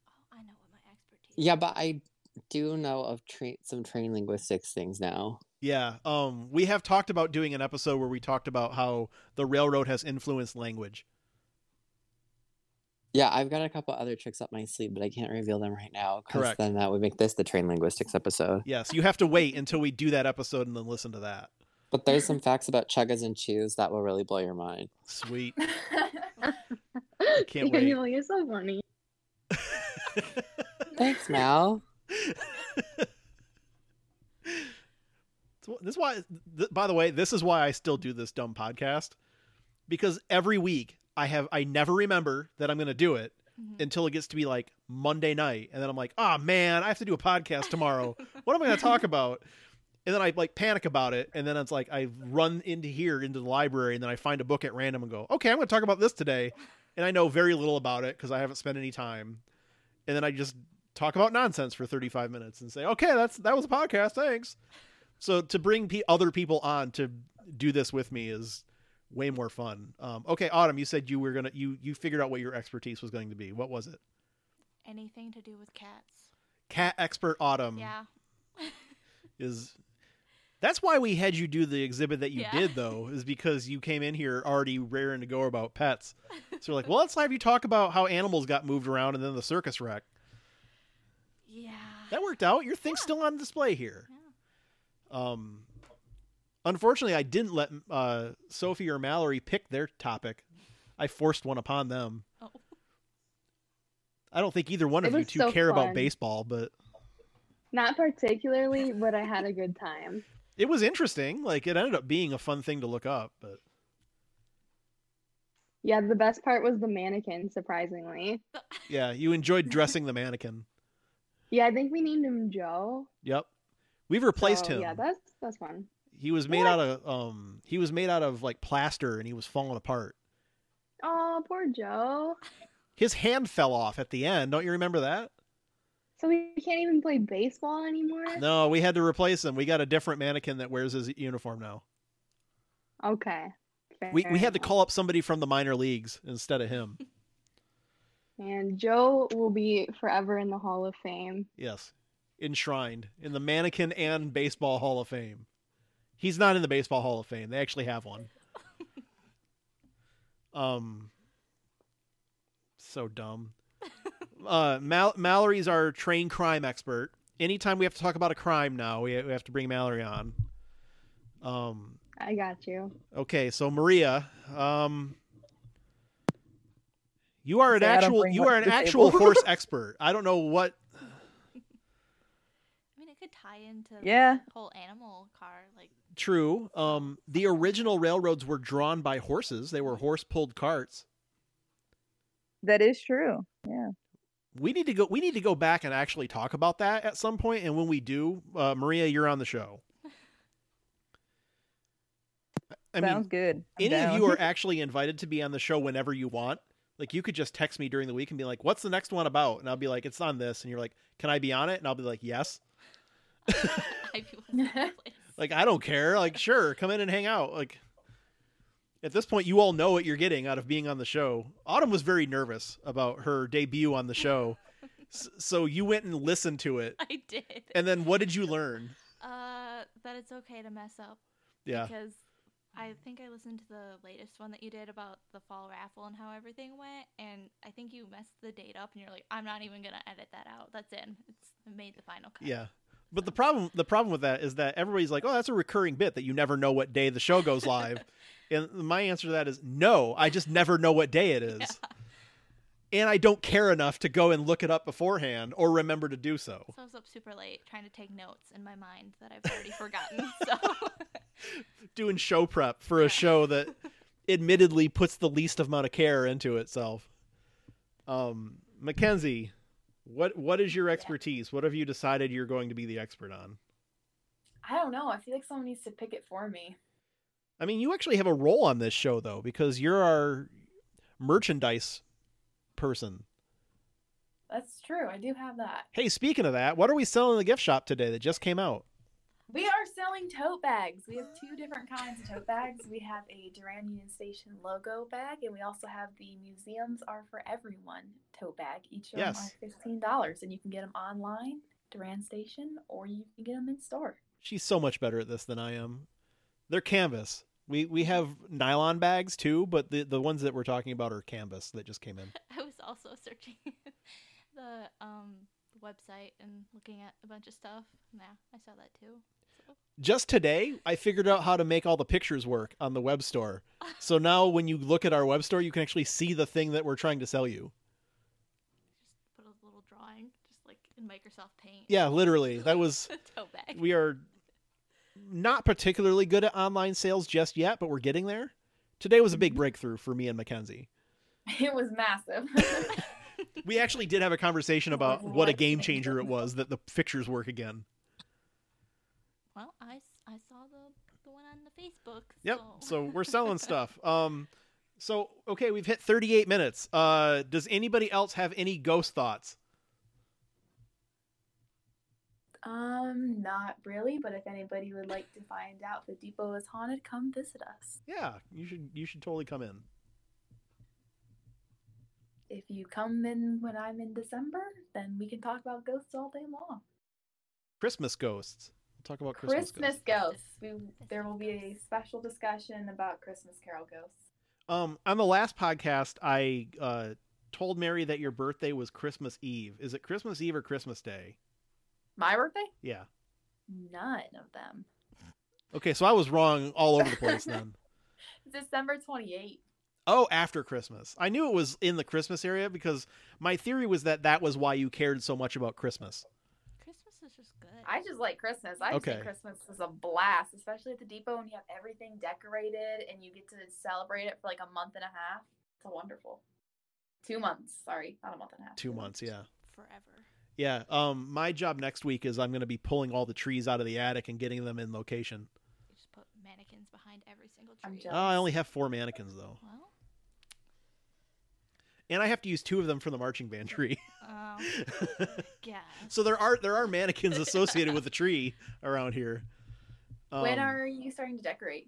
S3: Oh, I know what my expertise.
S4: Yeah, but I do know of tra- some train linguistics things now.
S1: Yeah, um, we have talked about doing an episode where we talked about how the railroad has influenced language.
S4: Yeah, I've got a couple other tricks up my sleeve, but I can't reveal them right now. 'cause
S1: Correct.
S4: Then that would make this the train linguistics episode.
S1: Yes, you have to wait until we do that episode and then listen to that.
S4: But there's some facts about chuggas and chews that will really blow your mind.
S1: Sweet. can't wait.
S6: Daniel, you're so funny.
S4: Thanks, Mal.
S1: So this is why. Th- by the way, this is why I still do this dumb podcast because every week I have I never remember that I'm going to do it
S3: Mhm.
S1: until it gets to be like Monday night, and then I'm like, oh man, I have to do a podcast tomorrow. what am I going to talk about? And then I like panic about it, and then it's like I run into here into the library, and then I find a book at random and go, okay, I'm going to talk about this today, and I know very little about it because I haven't spent any time, and then I just talk about nonsense for 35 minutes and say, okay, that's that was a podcast, thanks. So to bring pe- other people on to do this with me is way more fun. Um, okay, Autumn, you said you were gonna you you figured out what your expertise was going to be. What was it?
S3: Anything to do with cats.
S1: Cat expert Autumn
S3: yeah.
S1: is. That's why we had you do the exhibit that you
S3: Yeah.
S1: did, though, is because you came in here already raring to go about pets. So we're like, well, let's have you talk about how animals got moved around and then the circus wreck.
S3: yeah.
S1: That worked out. Your thing's still on display here. Um, unfortunately, I didn't let uh, Sophie or Mallory pick their topic. I forced one upon them.
S3: Oh.
S1: I don't think either one
S6: It
S1: of you two
S6: so
S1: care about baseball, but
S6: Not particularly, but I had a good time.
S1: It was interesting. Like it ended up being a fun thing to look up. But
S6: Yeah, the best part was the mannequin, surprisingly.
S1: yeah, you enjoyed dressing the mannequin.
S6: Yeah, I think we named him Joe.
S1: Yep, we've replaced
S6: so,
S1: him.
S6: Yeah, that's that's fun.
S1: He was made
S6: What?
S1: out of um, he was made out of like plaster, and he was falling apart.
S6: Oh, poor Joe.
S1: His hand fell off at the end. Don't you remember that?
S6: So we can't even play baseball anymore?
S1: No, we had to replace him. We got a different mannequin that wears his uniform now.
S6: Okay.
S1: We
S6: fair
S1: we had to call up somebody from the minor leagues instead of him.
S6: And Joe will be forever in the Hall of Fame.
S1: Yes, enshrined in the mannequin and baseball Hall of Fame. He's not in the baseball Hall of Fame. They actually have one. um, so dumb. Uh, Mal- Mallory's our train crime expert. Anytime we have to talk about a crime now, we we have to bring Mallory on. Um,
S6: I got you.
S1: Okay, so Maria, um, you are an
S5: Say
S1: actual you are an
S5: disabled.
S1: actual horse expert. I don't know what.
S3: I mean, it could tie into
S5: Yeah.
S3: the whole animal car. Like,
S1: True. Um, the original railroads were drawn by horses. They were horse-pulled carts.
S5: That is true. Yeah.
S1: We need to go. We need to go back and actually talk about that at some point. And when we do, uh, Maria, you're on the show. I
S5: Sounds
S1: mean,
S5: good. I'm
S1: any
S5: down.
S1: of you are actually invited to be on the show whenever you want. Like you could just text me during the week and be like, "What's the next one about?" And I'll be like, "It's on this." And you're like, "Can I be on it?" And I'll be like, "Yes."
S3: I'd be with that place.
S1: Like I don't care. Like sure, come in and hang out. Like at this point, you all know what you're getting out of being on the show. Autumn was very nervous about her debut on the show, so you went and listened to it.
S3: I did.
S1: And then what did you learn?
S3: Uh, that it's okay to mess up.
S1: Yeah,
S3: Because I think I listened to the latest one that you did about the fall raffle and how everything went, and I think you messed the date up, and you're like, I'm not even gonna edit that out. That's in. It's made the final cut.
S1: yeah. But the problem, the problem with that is that everybody's like, "Oh, that's a recurring bit that you never know what day the show goes live." and my answer to that is no. I just never know what day it is.
S3: Yeah.
S1: and I don't care enough to go and look it up beforehand or remember to do so.
S3: So I was up super late trying to take notes in my mind that I've already forgotten. So
S1: Doing show prep for a
S3: Yeah.
S1: show that admittedly puts the least amount of care into itself. Um, Mackenzie, what what is your expertise? What have you decided you're going to be the expert on?
S7: I don't know. I feel like someone needs to pick it for me.
S1: I mean, you actually have a role on this show though, because you're our merchandise person.
S7: That's true. I do have that.
S1: Hey, speaking of that, what are we selling in the gift shop today that just came out?
S7: We are selling tote bags. We have two different kinds of tote bags. We have a Durand Union Station logo bag, and we also have the Museums Are for Everyone tote bag. Each of
S1: Yes.
S7: them are fifteen dollars, and you can get them online, Durand Station, or you can get them in store.
S1: She's so much better at this than I am. They're canvas. We we have nylon bags too, but the the ones that we're talking about are canvas that just came in.
S3: I was also searching the um website and looking at a bunch of stuff. Yeah, I saw that too. So
S1: Just today, I figured out how to make all the pictures work on the web store. So now when you look at our web store, you can actually see the thing that we're trying to sell you.
S3: just put a little drawing, just like in Microsoft Paint.
S1: Yeah, literally. That was
S3: tote bag.
S1: we are not particularly good at online sales just yet, but we're getting there. Today was a big mm-hmm. breakthrough for me and Mackenzie.
S7: It was massive.
S1: We actually did have a conversation about what a game changer it was that the pictures work again.
S3: Well, I, I saw the the one on the Facebook.
S1: Yep.
S3: So,
S1: So we're selling stuff. Um so okay, we've hit 38 minutes. Uh does anybody else have any ghost thoughts?
S7: um, not really, but if anybody would like to find out if the depot is haunted, come visit us.
S1: Yeah, you should you should totally come in.
S7: If you come in when I'm in December, then we can talk about ghosts all day long.
S1: Christmas ghosts. We'll talk about Christmas,
S7: Christmas,
S1: ghosts.
S7: ghosts. We, there will be a special discussion about Christmas Carol ghosts.
S1: Um on the last podcast I uh told Mary that your birthday was Christmas Eve. Is it Christmas Eve or Christmas Day?
S7: My birthday?
S1: Yeah.
S7: None of them.
S1: Okay, so I was wrong all over the place then.
S7: December 28th.
S1: Oh, after Christmas. I knew it was in the Christmas area because my theory was that that was why you cared so much about Christmas.
S3: Christmas is just good.
S7: I just like Christmas. I
S1: Okay.
S7: think Christmas is a blast, especially at the depot when you have everything decorated and you get to celebrate it for like a month and a half. It's a wonderful. Two months. Sorry, not a month and a half.
S1: Two months, yeah.
S3: forever.
S1: Yeah. Um my job next week is I'm gonna be pulling all the trees out of the attic and getting them in location.
S3: You just put mannequins behind every single
S7: I'm
S3: tree.
S1: Oh, I only have four mannequins though.
S3: Well,
S1: And I have to use two of them for the marching band tree.
S3: um, yeah.
S1: so there are there are mannequins associated with the tree around here.
S7: when
S1: Um,
S7: are you starting to decorate?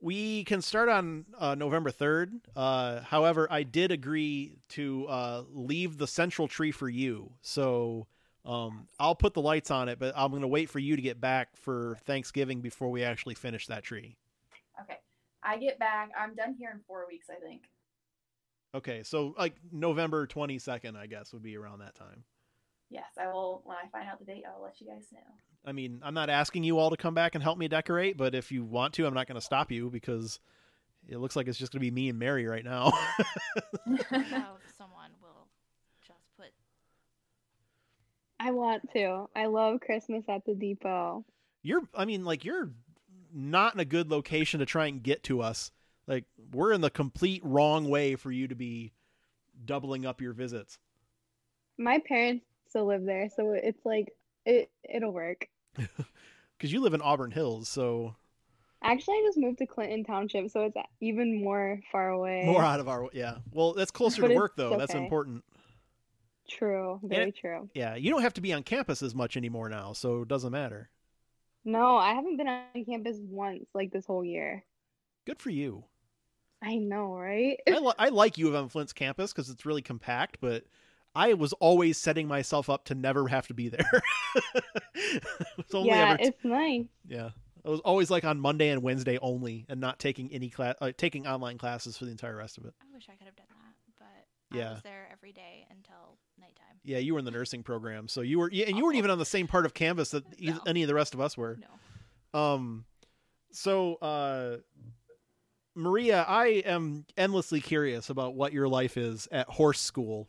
S1: We can start on uh, November 3rd. Uh, however, I did agree to uh, leave the central tree for you. So um, I'll put the lights on it, but I'm going to wait for you to get back for Thanksgiving before we actually finish that tree.
S7: Okay. I get back. I'm done here in four weeks, I think.
S1: Okay, so like November 22nd, I guess, would be around that time.
S7: Yes, I will. When I find out the date, I'll let you guys know.
S1: I mean, I'm not asking you all to come back and help me decorate, but if you want to, I'm not going to stop you because it looks like it's just going to be me and Mary right now.
S3: How someone will just put
S6: I want to. I love Christmas at the depot.
S1: You're, I mean, like you're not in a good location to try and get to us. Like we're in the complete wrong way for you to be doubling up your visits.
S6: My parents still live there, so it's like it it'll work.
S1: Because you live in Auburn Hills, so
S6: Actually, I just moved to Clinton Township, so it's even more far away.
S1: more out of our yeah. Well, that's closer
S6: But
S1: to work though. That's important.
S6: True, very true.
S1: Yeah, you don't have to be on campus as much anymore now, so it doesn't matter.
S6: No, I haven't been on campus once like this whole year.
S1: Good for you.
S6: I know, right?
S1: I, li- I like U of M Flint's campus because it's really compact, but I was always setting myself up to never have to be there. It only
S6: yeah,
S1: ever t-
S6: it's nice.
S1: yeah. I was always like on Monday and Wednesday only, and not taking any class, uh, taking online classes for the entire rest of it.
S3: I wish I could have done that, but
S1: Yeah.
S3: I was there every day until nighttime.
S1: Yeah, you were in the nursing program, so you were, yeah, and you weren't even on the same part of Canvas that eith-
S3: No.
S1: any of the rest of us were.
S3: No.
S1: Um, so uh, Maria, I am endlessly curious about what your life is at Horse School.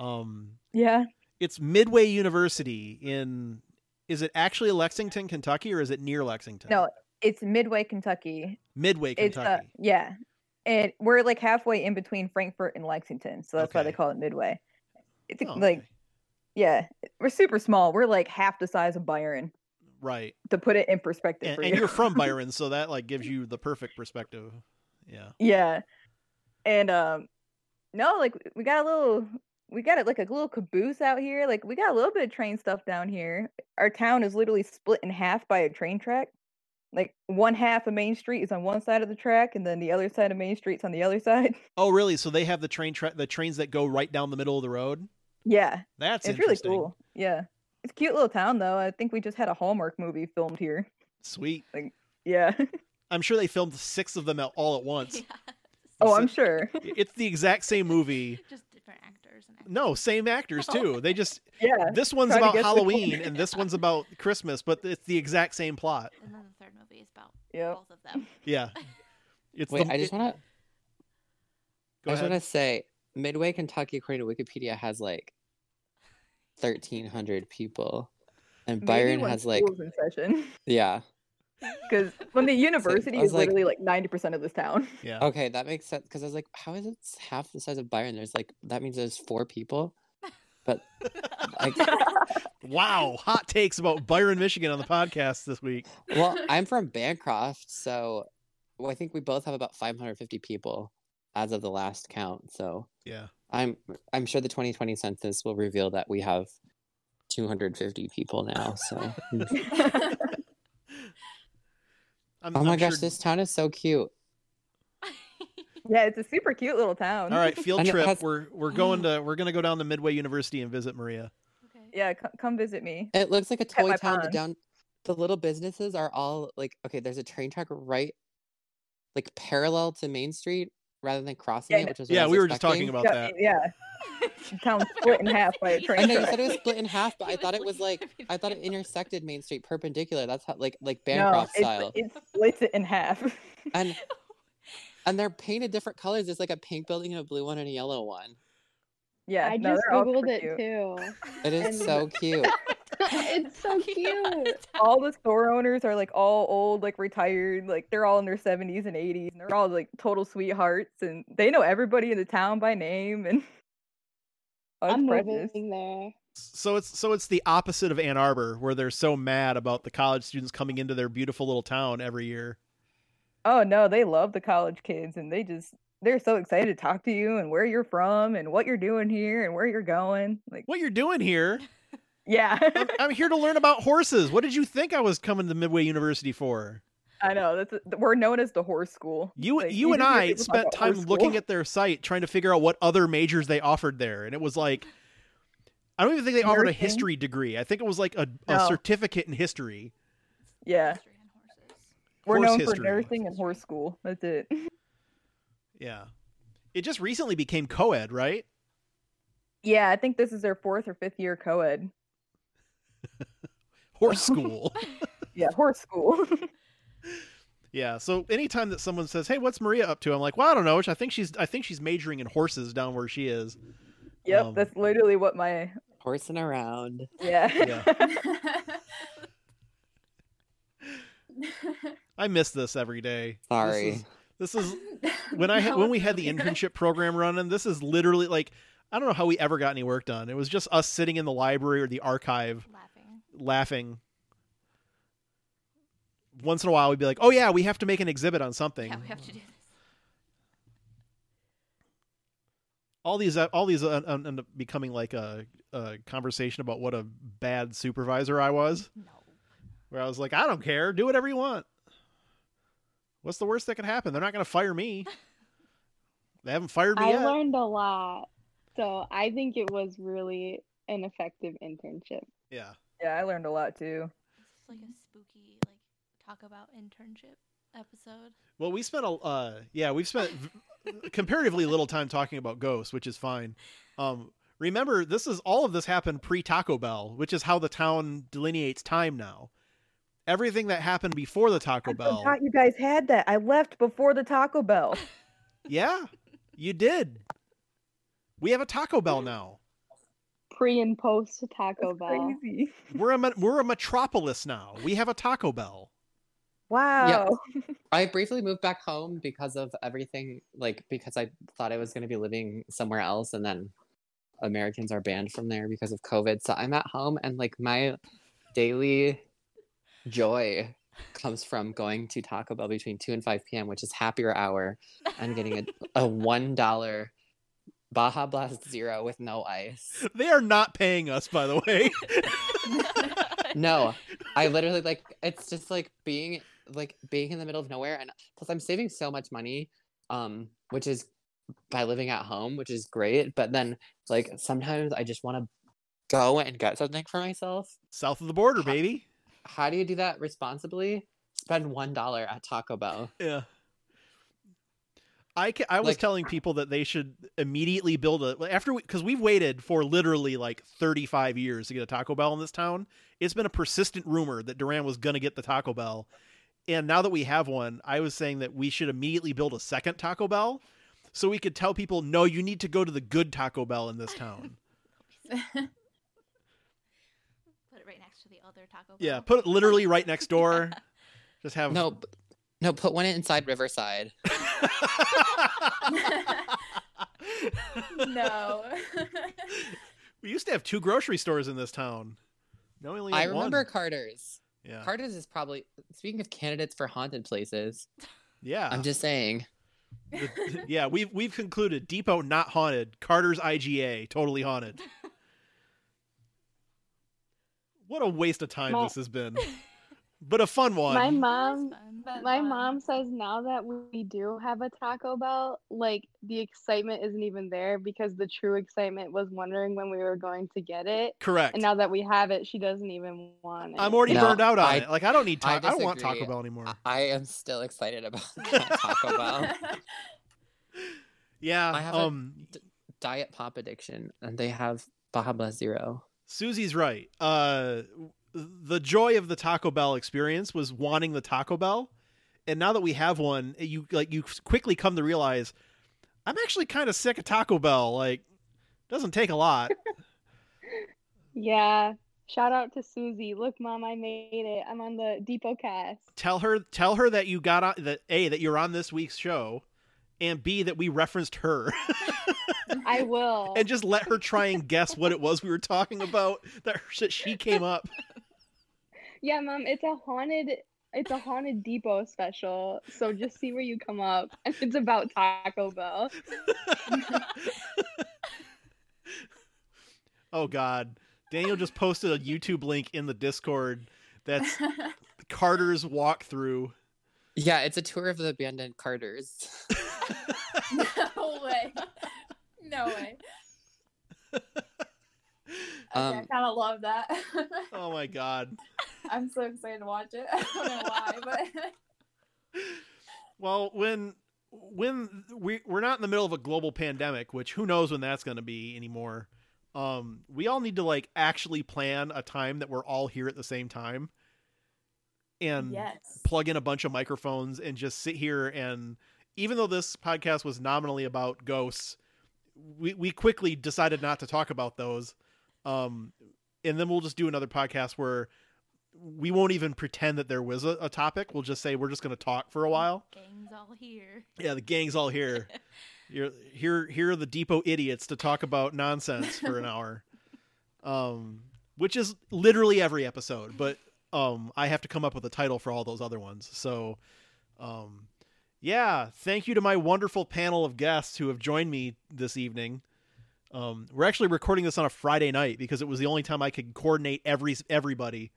S1: Um,
S5: Yeah.
S1: it's Midway University in. Is it actually Lexington, Kentucky, or is it near Lexington?
S5: No, it's Midway, Kentucky.
S1: Midway,
S5: It's
S1: Kentucky.
S5: uh, yeah, and we're like halfway in between Frankfort and Lexington, so that's why they call it Midway. It's
S1: Oh,
S5: like
S1: okay.
S5: yeah, we're super small. We're like half the size of Byron
S1: right,
S5: to put it in perspective
S1: and,
S5: you.
S1: you're from Byron, so that like gives you the perfect perspective. Yeah.
S5: yeah, and um, no, like we got a little. We got it like a little caboose out here. Like we got a little bit of train stuff down here. Our town is literally split in half by a train track. Like one half of Main Street is on one side of the track, and then the other side of Main Street's on the other side.
S1: Oh, really? So they have the train tra- the trains that go right down the middle of the road.
S5: Yeah,
S1: That's
S5: it's really cool. Yeah, it's a cute little town though. I think we just had a Hallmark movie filmed here.
S1: Sweet.
S5: Yeah.
S1: I'm sure they filmed six of them all at once.
S3: Yeah.
S5: oh, I'm sure.
S1: It's the exact same movie.
S3: Just different actors and actors.
S1: No, same actors too. They just
S5: Yeah.
S1: this one's about Halloween and this one's about Christmas, but it's the exact same plot.
S3: And then the third movie is about
S5: Yep.
S3: both of them.
S1: Yeah. It's
S4: Wait,
S1: the,
S4: I just want to. I just want to say, Midway, Kentucky, according to Wikipedia, has like thirteen hundred people, and
S5: Maybe
S4: Byron has like
S5: school's in session
S4: yeah.
S5: because when the university
S4: was
S5: is
S4: like-
S5: literally like ninety percent of this town.
S1: Yeah.
S4: Okay, that makes sense because I was like, how is it half the size of Byron? There's like that means there's four people, but like,
S1: Wow, hot takes about Byron, Michigan on the podcast this week.
S4: well, I'm from Bancroft, so well, I think we both have about 550 people as of the last count. So
S1: Yeah.
S4: I'm I'm sure the 2020 census will reveal that we have 250 people now. So
S1: I'm,
S4: oh my
S1: I'm
S4: gosh,
S1: sure-
S4: this town is so cute.
S5: yeah, it's a super cute little town.
S1: All right, field trip.
S4: has-
S1: We're we're going to we're gonna go down to Midway University and visit Maria.
S3: okay.
S5: Yeah, c- come visit me.
S4: It looks like a toy
S5: my
S4: town. The down, the little businesses are all like okay. There's a train track right, like parallel to Main Street rather than crossing
S5: Yeah,
S4: it, which is
S1: Yeah,
S4: I was
S1: we were just talking about
S5: yeah,
S1: that.
S5: yeah, town split in half by a train
S4: I know you said it was split in half, but I thought it was
S3: like,
S4: like I thought it intersected Main Street perpendicular. That's how like like Bancroft
S5: it's,
S4: style.
S5: it splits it in half.
S4: And and they're painted different colors. There's like a pink building and a blue one and a yellow one.
S5: yeah,
S6: I
S5: no,
S6: just googled it
S5: cute.
S6: too.
S4: It is so cute.
S6: it's so cute.
S5: all the store owners are like all old, like retired, like they're all in their seventies and eighties, and they're all like total sweethearts, and they know everybody in the town by name, and it's
S6: I'm
S5: precious.
S6: moving there.
S1: So it's so it's the opposite of Ann Arbor, where they're so mad about the college students coming into their beautiful little town every year.
S5: Oh no, they love the college kids, and they just they're so excited to talk to you and where you're from and what you're doing here and where you're going. Like,
S1: What you're doing here?
S5: yeah,
S1: I'm, I'm here to learn about horses. What did you think I was coming to Midway University for?
S5: I know that's a, we're known as the horse school.
S1: You
S5: Like,
S1: you and I spent time looking at their site trying to figure out what other majors they offered there, and it was like I don't even think they offered a history degree. I think it was like a, a
S5: No.
S1: certificate in history.
S5: Yeah,
S3: History and
S5: we're
S1: Horse
S5: known
S1: history.
S5: for nursing and horse school. That's it.
S1: Yeah, it just recently became co-ed, right?
S5: Yeah, I think this is their fourth or fifth year co-ed.
S1: Horse school.
S5: Yeah, horse school.
S1: Yeah. So anytime that someone says, "Hey, what's Maria up to?" I'm like, "Well, I don't know. I think she's I think she's majoring in horses down where she is."
S5: Yep,
S1: Um,
S5: that's literally what my
S4: Horsing around.
S5: Yeah.
S1: Yeah. I miss this every day. This
S4: Sorry.
S1: is- This is, when I had when we had the internship program running. This is literally like I don't know how we ever got any work done. It was just us sitting in the library or the archive
S3: Laughing.
S1: laughing. Once in a while, we'd be like, "Oh yeah, we have to make an exhibit on something."
S3: Yeah, we have to do this.
S1: all these uh, all these uh, end up becoming like a, a conversation about what a bad supervisor I was.
S3: No.
S1: Where I was like, "I don't care, do whatever you want." What's the worst that could happen? They're not going to fire me. They haven't fired me
S6: I
S1: yet.
S6: learned a lot. So I think it was really an effective internship.
S1: Yeah.
S5: Yeah, I learned a lot too.
S3: This is like a spooky like talk about internship episode.
S1: Well, we spent a uh yeah, we've spent comparatively little time talking about ghosts, which is fine. Um remember this is all of this happened pre Taco Bell, which is how the town delineates time now. Everything that happened before the Taco
S5: I
S1: Bell.
S5: forgot you guys had that. I left before the Taco Bell.
S1: Yeah. You did. We have a Taco Bell now.
S6: Pre and post Taco
S5: That's
S6: Bell.
S5: crazy.
S1: We're a we're a metropolis now. We have a Taco Bell.
S5: Wow.
S4: I briefly moved back home because of everything, like because I thought I was going to be living somewhere else, and then Americans are banned from there because of COVID. So I'm at home, and like my daily joy comes from going to Taco Bell between two and five p.m., which is happier hour, and getting a, a one dollar Baja Blast Zero with no ice.
S1: They are not paying us, by the way.
S4: No, I literally like it's just like being like being in the middle of nowhere and plus I'm saving so much money um which is by living at home, which is great, but then like sometimes I just want to go and get something for myself.
S1: South of the border, baby.
S4: How do you do that responsibly? Spend $1 at Taco Bell.
S1: Yeah. I, ca- I was
S4: Like-
S1: telling people that they should immediately build a after we because we, have waited for literally like 35 years to get a Taco Bell in this town. It's been a persistent rumor that Durand was going to get the Taco Bell. And now that we have one, I was saying that we should immediately build a second Taco Bell so we could tell people, no, you need to go to the good Taco Bell in this town.
S3: Put it right next to the other Taco Bell.
S1: yeah, put it literally right next door. Just have
S4: No, p- no, put one inside Riverside.
S7: no.
S1: we used to have two grocery stores in this town. No, only
S4: I remember
S1: one.
S4: Carter's.
S1: Yeah,
S4: Carter's is probably speaking of candidates for haunted places.
S1: yeah.
S4: I'm just saying.
S1: The- yeah, we've we've concluded Depot not haunted. Carter's IGA totally haunted. What a waste of time
S6: My-
S1: this has been, but a fun one.
S6: My mom
S3: fun.
S6: My
S7: fun.
S6: mom says now that we do have a Taco Bell, like the excitement isn't even there because the true excitement was wondering when we were going to get it.
S1: Correct.
S6: And now that we have it, she doesn't even want it.
S1: I'm already
S4: No,
S1: burned out on
S4: I-
S1: it. Like I don't need
S4: I
S1: Taco. I, don't want Taco. Bell anymore.
S4: I, I am still excited about Taco Bell.
S1: yeah.
S4: I have a-
S1: um.
S4: Diet pop addiction, and they have Baja Blast Zero.
S1: Susie's right. Uh, the joy of the Taco Bell experience was wanting the Taco Bell, and now that we have one, you like you quickly come to realize I'm actually kind of sick of Taco Bell. Like, doesn't take a lot.
S6: Yeah. Shout out to Susie. Look, mom, I made it. I'm on the Depot cast.
S1: tell her tell her that you got on that a that you're on this week's show, and b that we referenced her,
S6: I will.
S1: and just let her try and guess what it was we were talking about that that she came up.
S6: Yeah, mom, it's a haunted it's a haunted depot special. So just see where you come up. And it's about Taco Bell.
S1: oh God, Daniel just posted a YouTube link in the Discord. That's Carter's walkthrough.
S4: Yeah, it's a tour of the abandoned Carters.
S7: no way. No way.
S4: Um,
S7: I kind of love that.
S1: Oh my God.
S7: I'm so excited to watch it. I don't know why, but
S1: Well, when when we we're not in the middle of a global pandemic, which who knows when that's going to be anymore. Um, we all need to like actually plan a time that we're all here at the same time, and
S7: yes.
S1: plug in a bunch of microphones and just sit here and even though this podcast was nominally about ghosts, we we quickly decided not to talk about those Um, and then we'll just do another podcast where we won't even pretend that there was a, a topic. We'll just say we're just going to talk for a while.
S3: Gang's all here.
S1: Yeah, the gang's all here. You're here. Here are the depot idiots to talk about nonsense for an hour, um, which is literally every episode. But um, I have to come up with a title for all those other ones. So, um, yeah, thank you to my wonderful panel of guests who have joined me this evening. Um, we're actually recording this on a Friday night because it was the only time I could coordinate every everybody.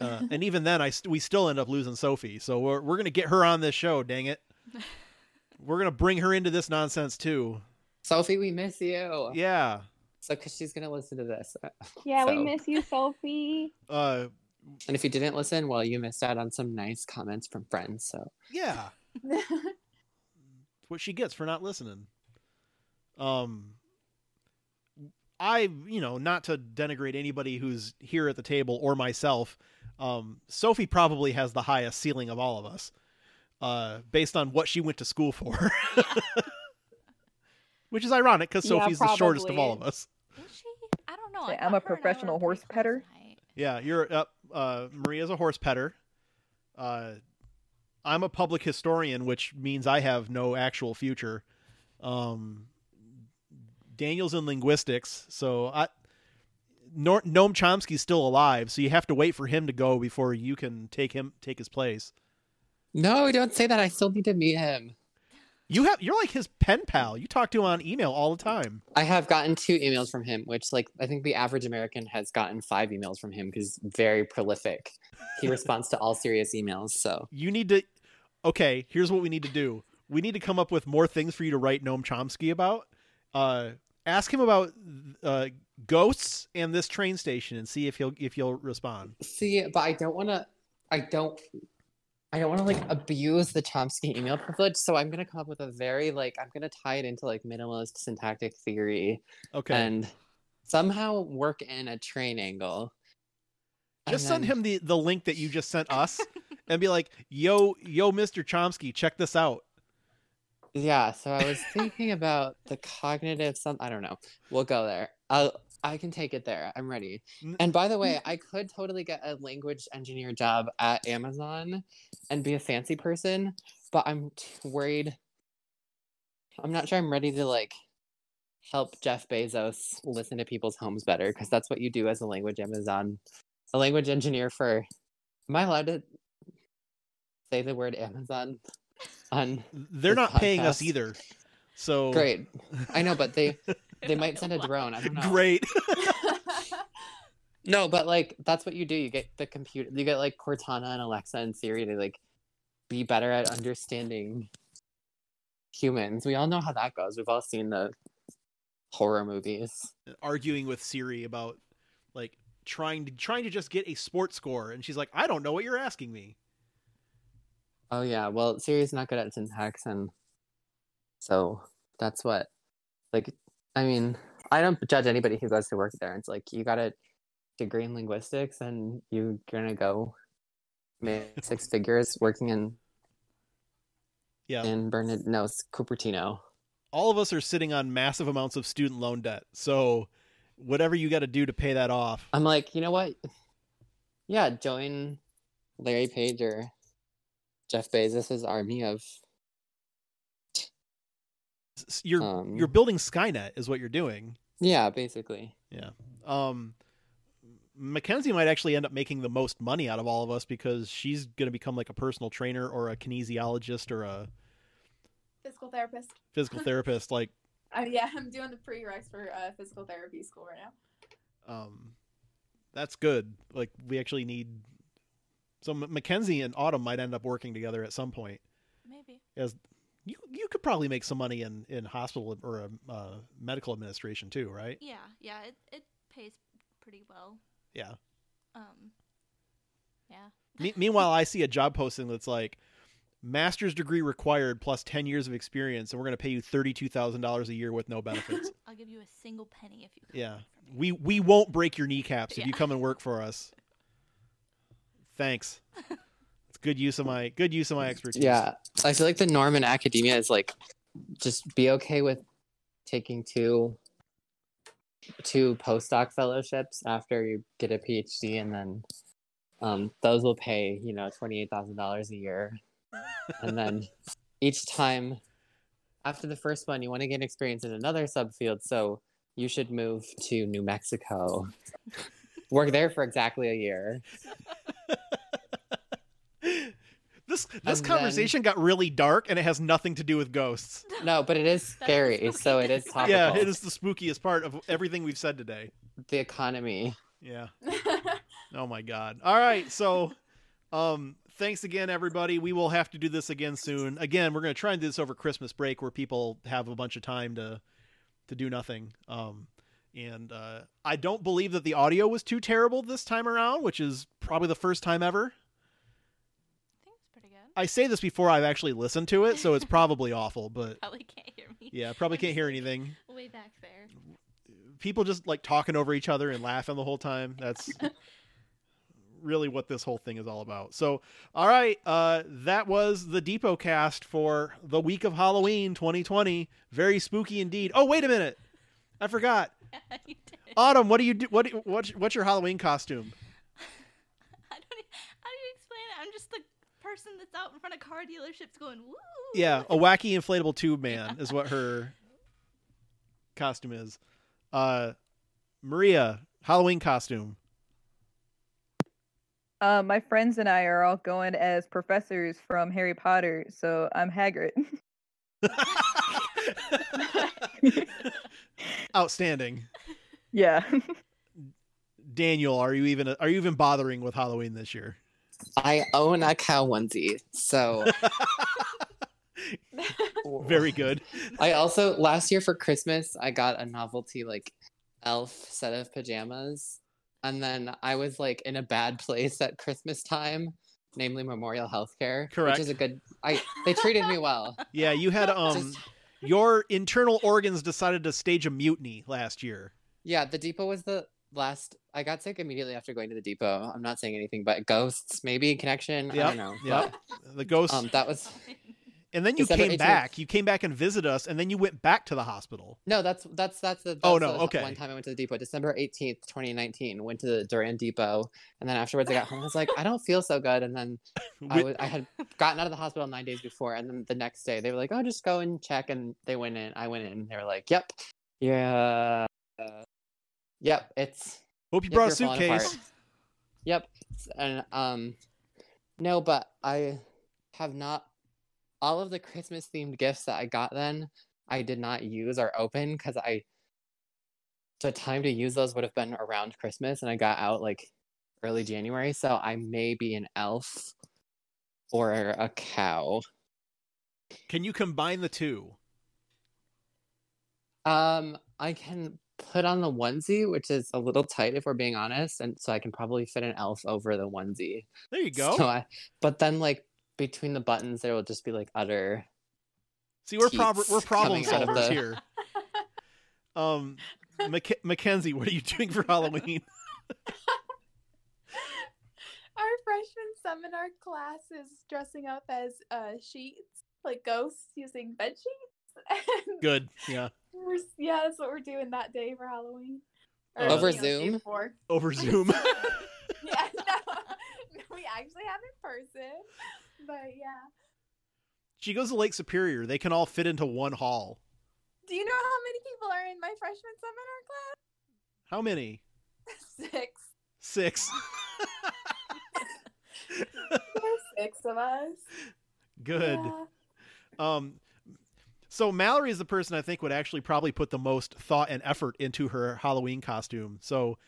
S1: Uh, and even then, I st- we still end up losing Sophie. So we're we're gonna get her on this show. Dang it, we're gonna bring her into this nonsense too.
S4: Sophie, we miss you.
S1: Yeah.
S4: So, because she's gonna listen to this.
S6: Yeah, we miss you, Sophie.
S1: Uh,
S4: And if you didn't listen, well, you missed out on some nice comments from friends. So,
S1: yeah. what she gets for not listening. Um, I, you know, not to denigrate anybody who's here at the table or myself, um, Sophie probably has the highest ceiling of all of us, uh, based on what she went to school for. Which is ironic because
S6: Yeah,
S1: Sophie's the shortest of all of us.
S3: Is she? I don't know.
S5: Say,
S3: I
S5: I'm a
S3: her and I
S5: professional horse
S3: pretty
S5: petter.
S3: tonight.
S1: Yeah, you're up. Uh, Maria's a horse petter. Uh, I'm a public historian, which means I have no actual future. Um, Daniel's in linguistics, so I. Nor- Noam Chomsky's still alive, so you have to wait for him to go before you can take him take his place.
S4: no, don't say that. I still need to meet him.
S1: You have you're like his pen pal. You talk to him on email all the time.
S4: I have gotten two emails from him, which, like, I think the average American has gotten five emails from him because very prolific. He responds to all serious emails. So,
S1: You need to. Okay, here's what we need to do. We need to come up with more things for you to write Noam Chomsky about. Uh, ask him about uh, ghosts and this train station, and see if he'll if he'll respond.
S4: see, but I don't want to. I don't. I don't want to like abuse the Chomsky email privilege, so I'm gonna come up with a very like I'm gonna tie it into like minimalist syntactic theory
S1: Okay,
S4: and somehow work in a train angle.
S1: just
S4: And
S1: send him the the link that you just sent us, and be like, "Yo, yo, Mister Chomsky, check this out."
S4: Yeah, so I was thinking about the cognitive some I don't know. We'll go there. I'll I can take it there. I'm ready. And by the way, I could totally get a language engineer job at Amazon and be a fancy person, but I'm t- worried I'm not sure I'm ready to like help Jeff Bezos listen to people's homes better because that's what you do as a language Amazon a language engineer for Am I allowed to say the word Amazon on
S1: They're not paying us either, so
S4: Great. I know, but they they might send a drone. I don't know.
S1: Great.
S4: No, but like that's what you do. You get the computer. You get like Cortana and Alexa and Siri to like be better at understanding humans. We all know how that goes. We've all seen the horror movies.
S1: arguing with Siri about like trying to trying to just get a sports score, and she's like, "I don't know what you're asking me."
S4: Oh yeah. Well, Siri's not good at syntax, and so that's what. Like, I mean, I don't judge anybody who goes to work there. It's like you got a degree in linguistics, and you're gonna go make six figures working in
S1: Yeah,
S4: in Bernard no it's Cupertino.
S1: all of us are sitting on massive amounts of student loan debt, so whatever you got to do to pay that off,
S4: I'm like, you know what? Yeah, join Larry Page or Jeff Bezos's army of
S1: you're
S4: um,
S1: you're building Skynet, is what you're doing.
S4: yeah, basically. Yeah.
S1: Um, Mackenzie might actually end up making the most money out of all of us because she's going to become like a personal trainer or a kinesiologist or a
S7: Physical therapist.
S1: physical therapist. Like,
S7: Uh, yeah, I'm doing the prereqs for uh, physical therapy school right now.
S1: um, that's good. Like, we actually need. So M- Mackenzie and Autumn might end up working together at some point.
S3: Maybe.
S1: As you, you could probably make some money in in hospital or uh, uh, medical administration too, right?
S3: Yeah, yeah. It it pays pretty well.
S1: Yeah.
S3: Um. Yeah.
S1: Me- meanwhile, I see a job posting that's like master's degree required plus 10 years of experience, and we're going to pay you $32,000 a year with no benefits.
S3: I'll give you a single penny if you. come
S1: yeah.
S3: work for me.
S1: We, we won't break your kneecaps if you come and work for us. Thanks. It's good use of my good use of my expertise.
S4: Yeah, I feel like the norm in academia is like just be okay with taking two two postdoc fellowships after you get a PhD, and then um, those will pay you know twenty eight thousand dollars a year, and then each time after the first one, you want to gain experience in another subfield, so you should move to New Mexico. Work there for exactly a year.
S1: This this
S4: And
S1: conversation got really dark, and it has nothing to do with ghosts.
S4: No, but it is scary,
S3: spooky.
S4: so it is topical.
S1: Yeah, it is the spookiest part of everything we've said today.
S4: the economy.
S1: Yeah. Oh my god. All right, so um thanks again everybody. We will have to do this again soon. Again, we're going to try and do this over Christmas break where people have a bunch of time to to do nothing. Um and uh I don't believe that the audio was too terrible this time around, which is probably the first time ever.
S3: I think it's pretty good.
S1: I say this before I've actually listened to it, so it's probably awful, but
S3: Probably can't hear me.
S1: yeah, probably can't hear anything.
S3: Way back there.
S1: People just like talking over each other and laughing the whole time. That's really what this whole thing is all about. So, all right, uh, that was the Depot cast for the week of Halloween 2020. Very spooky indeed. Oh, wait a minute, I forgot.
S3: Yeah, you did.
S1: Autumn, what do you do? What do- what's what's your Halloween costume?
S3: I don't. How do you explain it? I'm just the person that's out in front of car dealerships going woo.
S1: Yeah, a wacky inflatable tube man is what her costume is. Uh, Maria, Halloween costume.
S5: Uh, my friends and I are all going as professors from Harry Potter, so I'm Hagrid.
S1: Outstanding.
S5: yeah.
S1: Daniel, are you even are you even bothering with Halloween this year?
S4: I own a cow onesie, so
S1: Very good.
S4: I also last year for Christmas I got a novelty like elf set of pajamas, and then I was like in a bad place at Christmas time, namely Memorial Healthcare,
S1: Correct.
S4: which is a good. I they treated me well.
S1: Yeah, you had um
S4: Just-
S1: your internal organs decided to stage a mutiny last year.
S4: yeah, the depot was the last. I got sick immediately after going to the depot. I'm not saying anything, but ghosts maybe connection. I
S1: Yep,
S4: don't know.
S1: yep. The ghost
S4: um, that was
S1: and then you
S4: December
S1: came
S4: 18th.
S1: back. You came back and visited us and then you went back to the hospital.
S4: No, that's that's that's the that's
S1: Oh, no,
S4: the
S1: okay.
S4: One time I went to the depot, December eighteenth, twenty nineteen. Went to the Durand Depot, and then afterwards I got home. I was like, I don't feel so good, and then I, was, I had gotten out of the hospital nine days before, and then the next day they were like, "Oh, just go and check," and they went in. I went in. They were like, "Yep, yeah, uh, yep, it's
S1: Hope you
S4: yep,
S1: brought a
S4: you're falling apart."
S1: suitcase.
S4: Yep, and um, no, but I have not. All of the Christmas themed gifts that I got then, I did not use or open because I. The time to use those would have been around Christmas, and I got out like early January, so I may be an elf or a cow.
S1: Can you combine the two?
S4: Um, I can put on the onesie, which is a little tight if we're being honest, and so I can probably fit an elf over the onesie.
S1: There you go.
S4: So I, but then like between the buttons, there will just be like utter.
S1: See, we're prob- we're problem
S4: coming out of
S1: solvers
S4: the-
S1: here. Um, Mac- Mackenzie, what are you doing for Halloween?
S7: Our freshman seminar class is dressing up as uh, sheets, like ghosts using bed sheets.
S1: Good. Yeah.
S7: we're, yeah, that's what we're doing that day for Halloween. Or,
S1: Over
S7: you know, day
S4: Zoom?
S1: Over Zoom.
S7: Yeah, no, no, we actually have in person, but yeah.
S1: she goes to Lake Superior. They can all fit into one hall.
S7: Do you know how many people are in my freshman seminar class?
S1: How many?
S7: Six.
S1: Six.
S7: Six of us.
S1: Good.
S7: Yeah.
S1: Um, so Mallory is the person I think would actually probably put the most thought and effort into her Halloween costume. So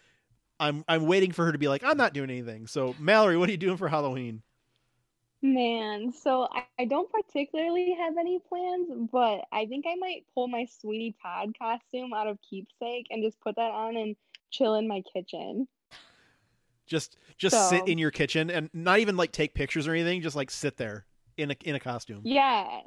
S1: I'm I'm waiting for her to be like, I'm not doing anything. So Mallory, what are you doing for Halloween?
S6: Man, so I, I don't particularly have any plans, but I think I might pull my Sweeney Todd costume out of keepsake and just put that on and chill in my kitchen.
S1: Just just sit in your kitchen and not even like take pictures or anything. Just like sit there in a in a costume.
S6: Yeah.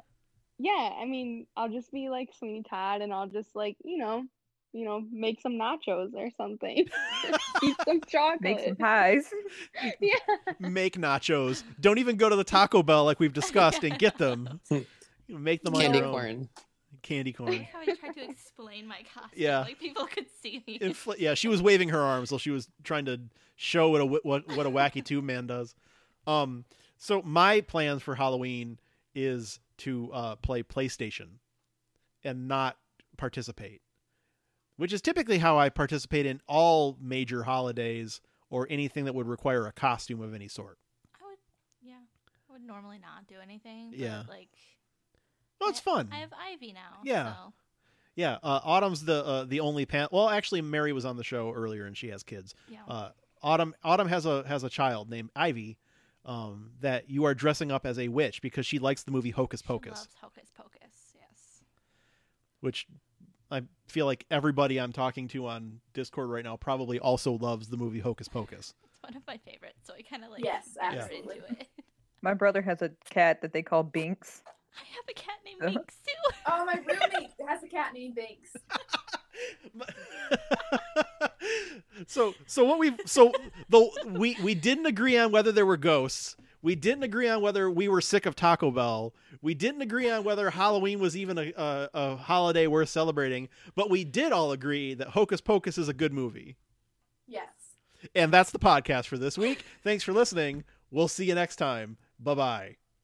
S6: Yeah, I mean, I'll just be like Sweeney Todd and I'll just like, you know, you know, make some nachos or something. Eat some chocolate.
S5: Make some pies.
S6: yeah.
S1: Make nachos. Don't even go to the Taco Bell like we've discussed and get them. Make them on
S4: Candy
S1: your own.
S4: corn.
S1: candy corn.
S3: I
S1: corn.
S3: like how I tried to explain my costume.
S1: Yeah.
S3: Like people could see me.
S1: Infl- yeah, she was waving her arms while she was trying to show what a what what a wacky tube man does. Um, so my plans for Halloween is to uh, play PlayStation and not participate, which is typically how I participate in all major holidays or anything that would require a costume of any sort.
S3: I would, yeah, I would normally not do anything. But
S1: Yeah.
S3: like,
S1: Well, it's
S3: I-
S1: fun.
S3: I have Ivy now.
S1: Yeah.
S3: So.
S1: Yeah, uh, Autumn's the uh, the only pan. Well, actually, Mary was on the show earlier, and she has kids.
S3: Yeah.
S1: Uh, Autumn Autumn has a has a child named Ivy, um, that you are dressing up as a witch because she likes the movie Hocus
S3: She
S1: Pocus,
S3: loves Hocus Pocus. Yes.
S1: which I feel like everybody I'm talking to on Discord right now probably also loves the movie Hocus Pocus.
S3: It's one of my favorites, so I kind of like
S7: Yes, absolutely.
S3: into it.
S5: My brother has a cat that they call Binks.
S3: I have a cat named
S5: Uh-huh.
S3: Binks too.
S7: Oh, my roommate has a cat named Binks.
S1: so so what we so the we we didn't agree on whether there were ghosts. We didn't agree on whether we were sick of Taco Bell. We didn't agree on whether Halloween was even a, a, a holiday worth celebrating. But we did all agree that Hocus Pocus is a good movie.
S7: Yes.
S1: And that's the podcast for this week. Thanks for listening. We'll see you next time. Bye bye.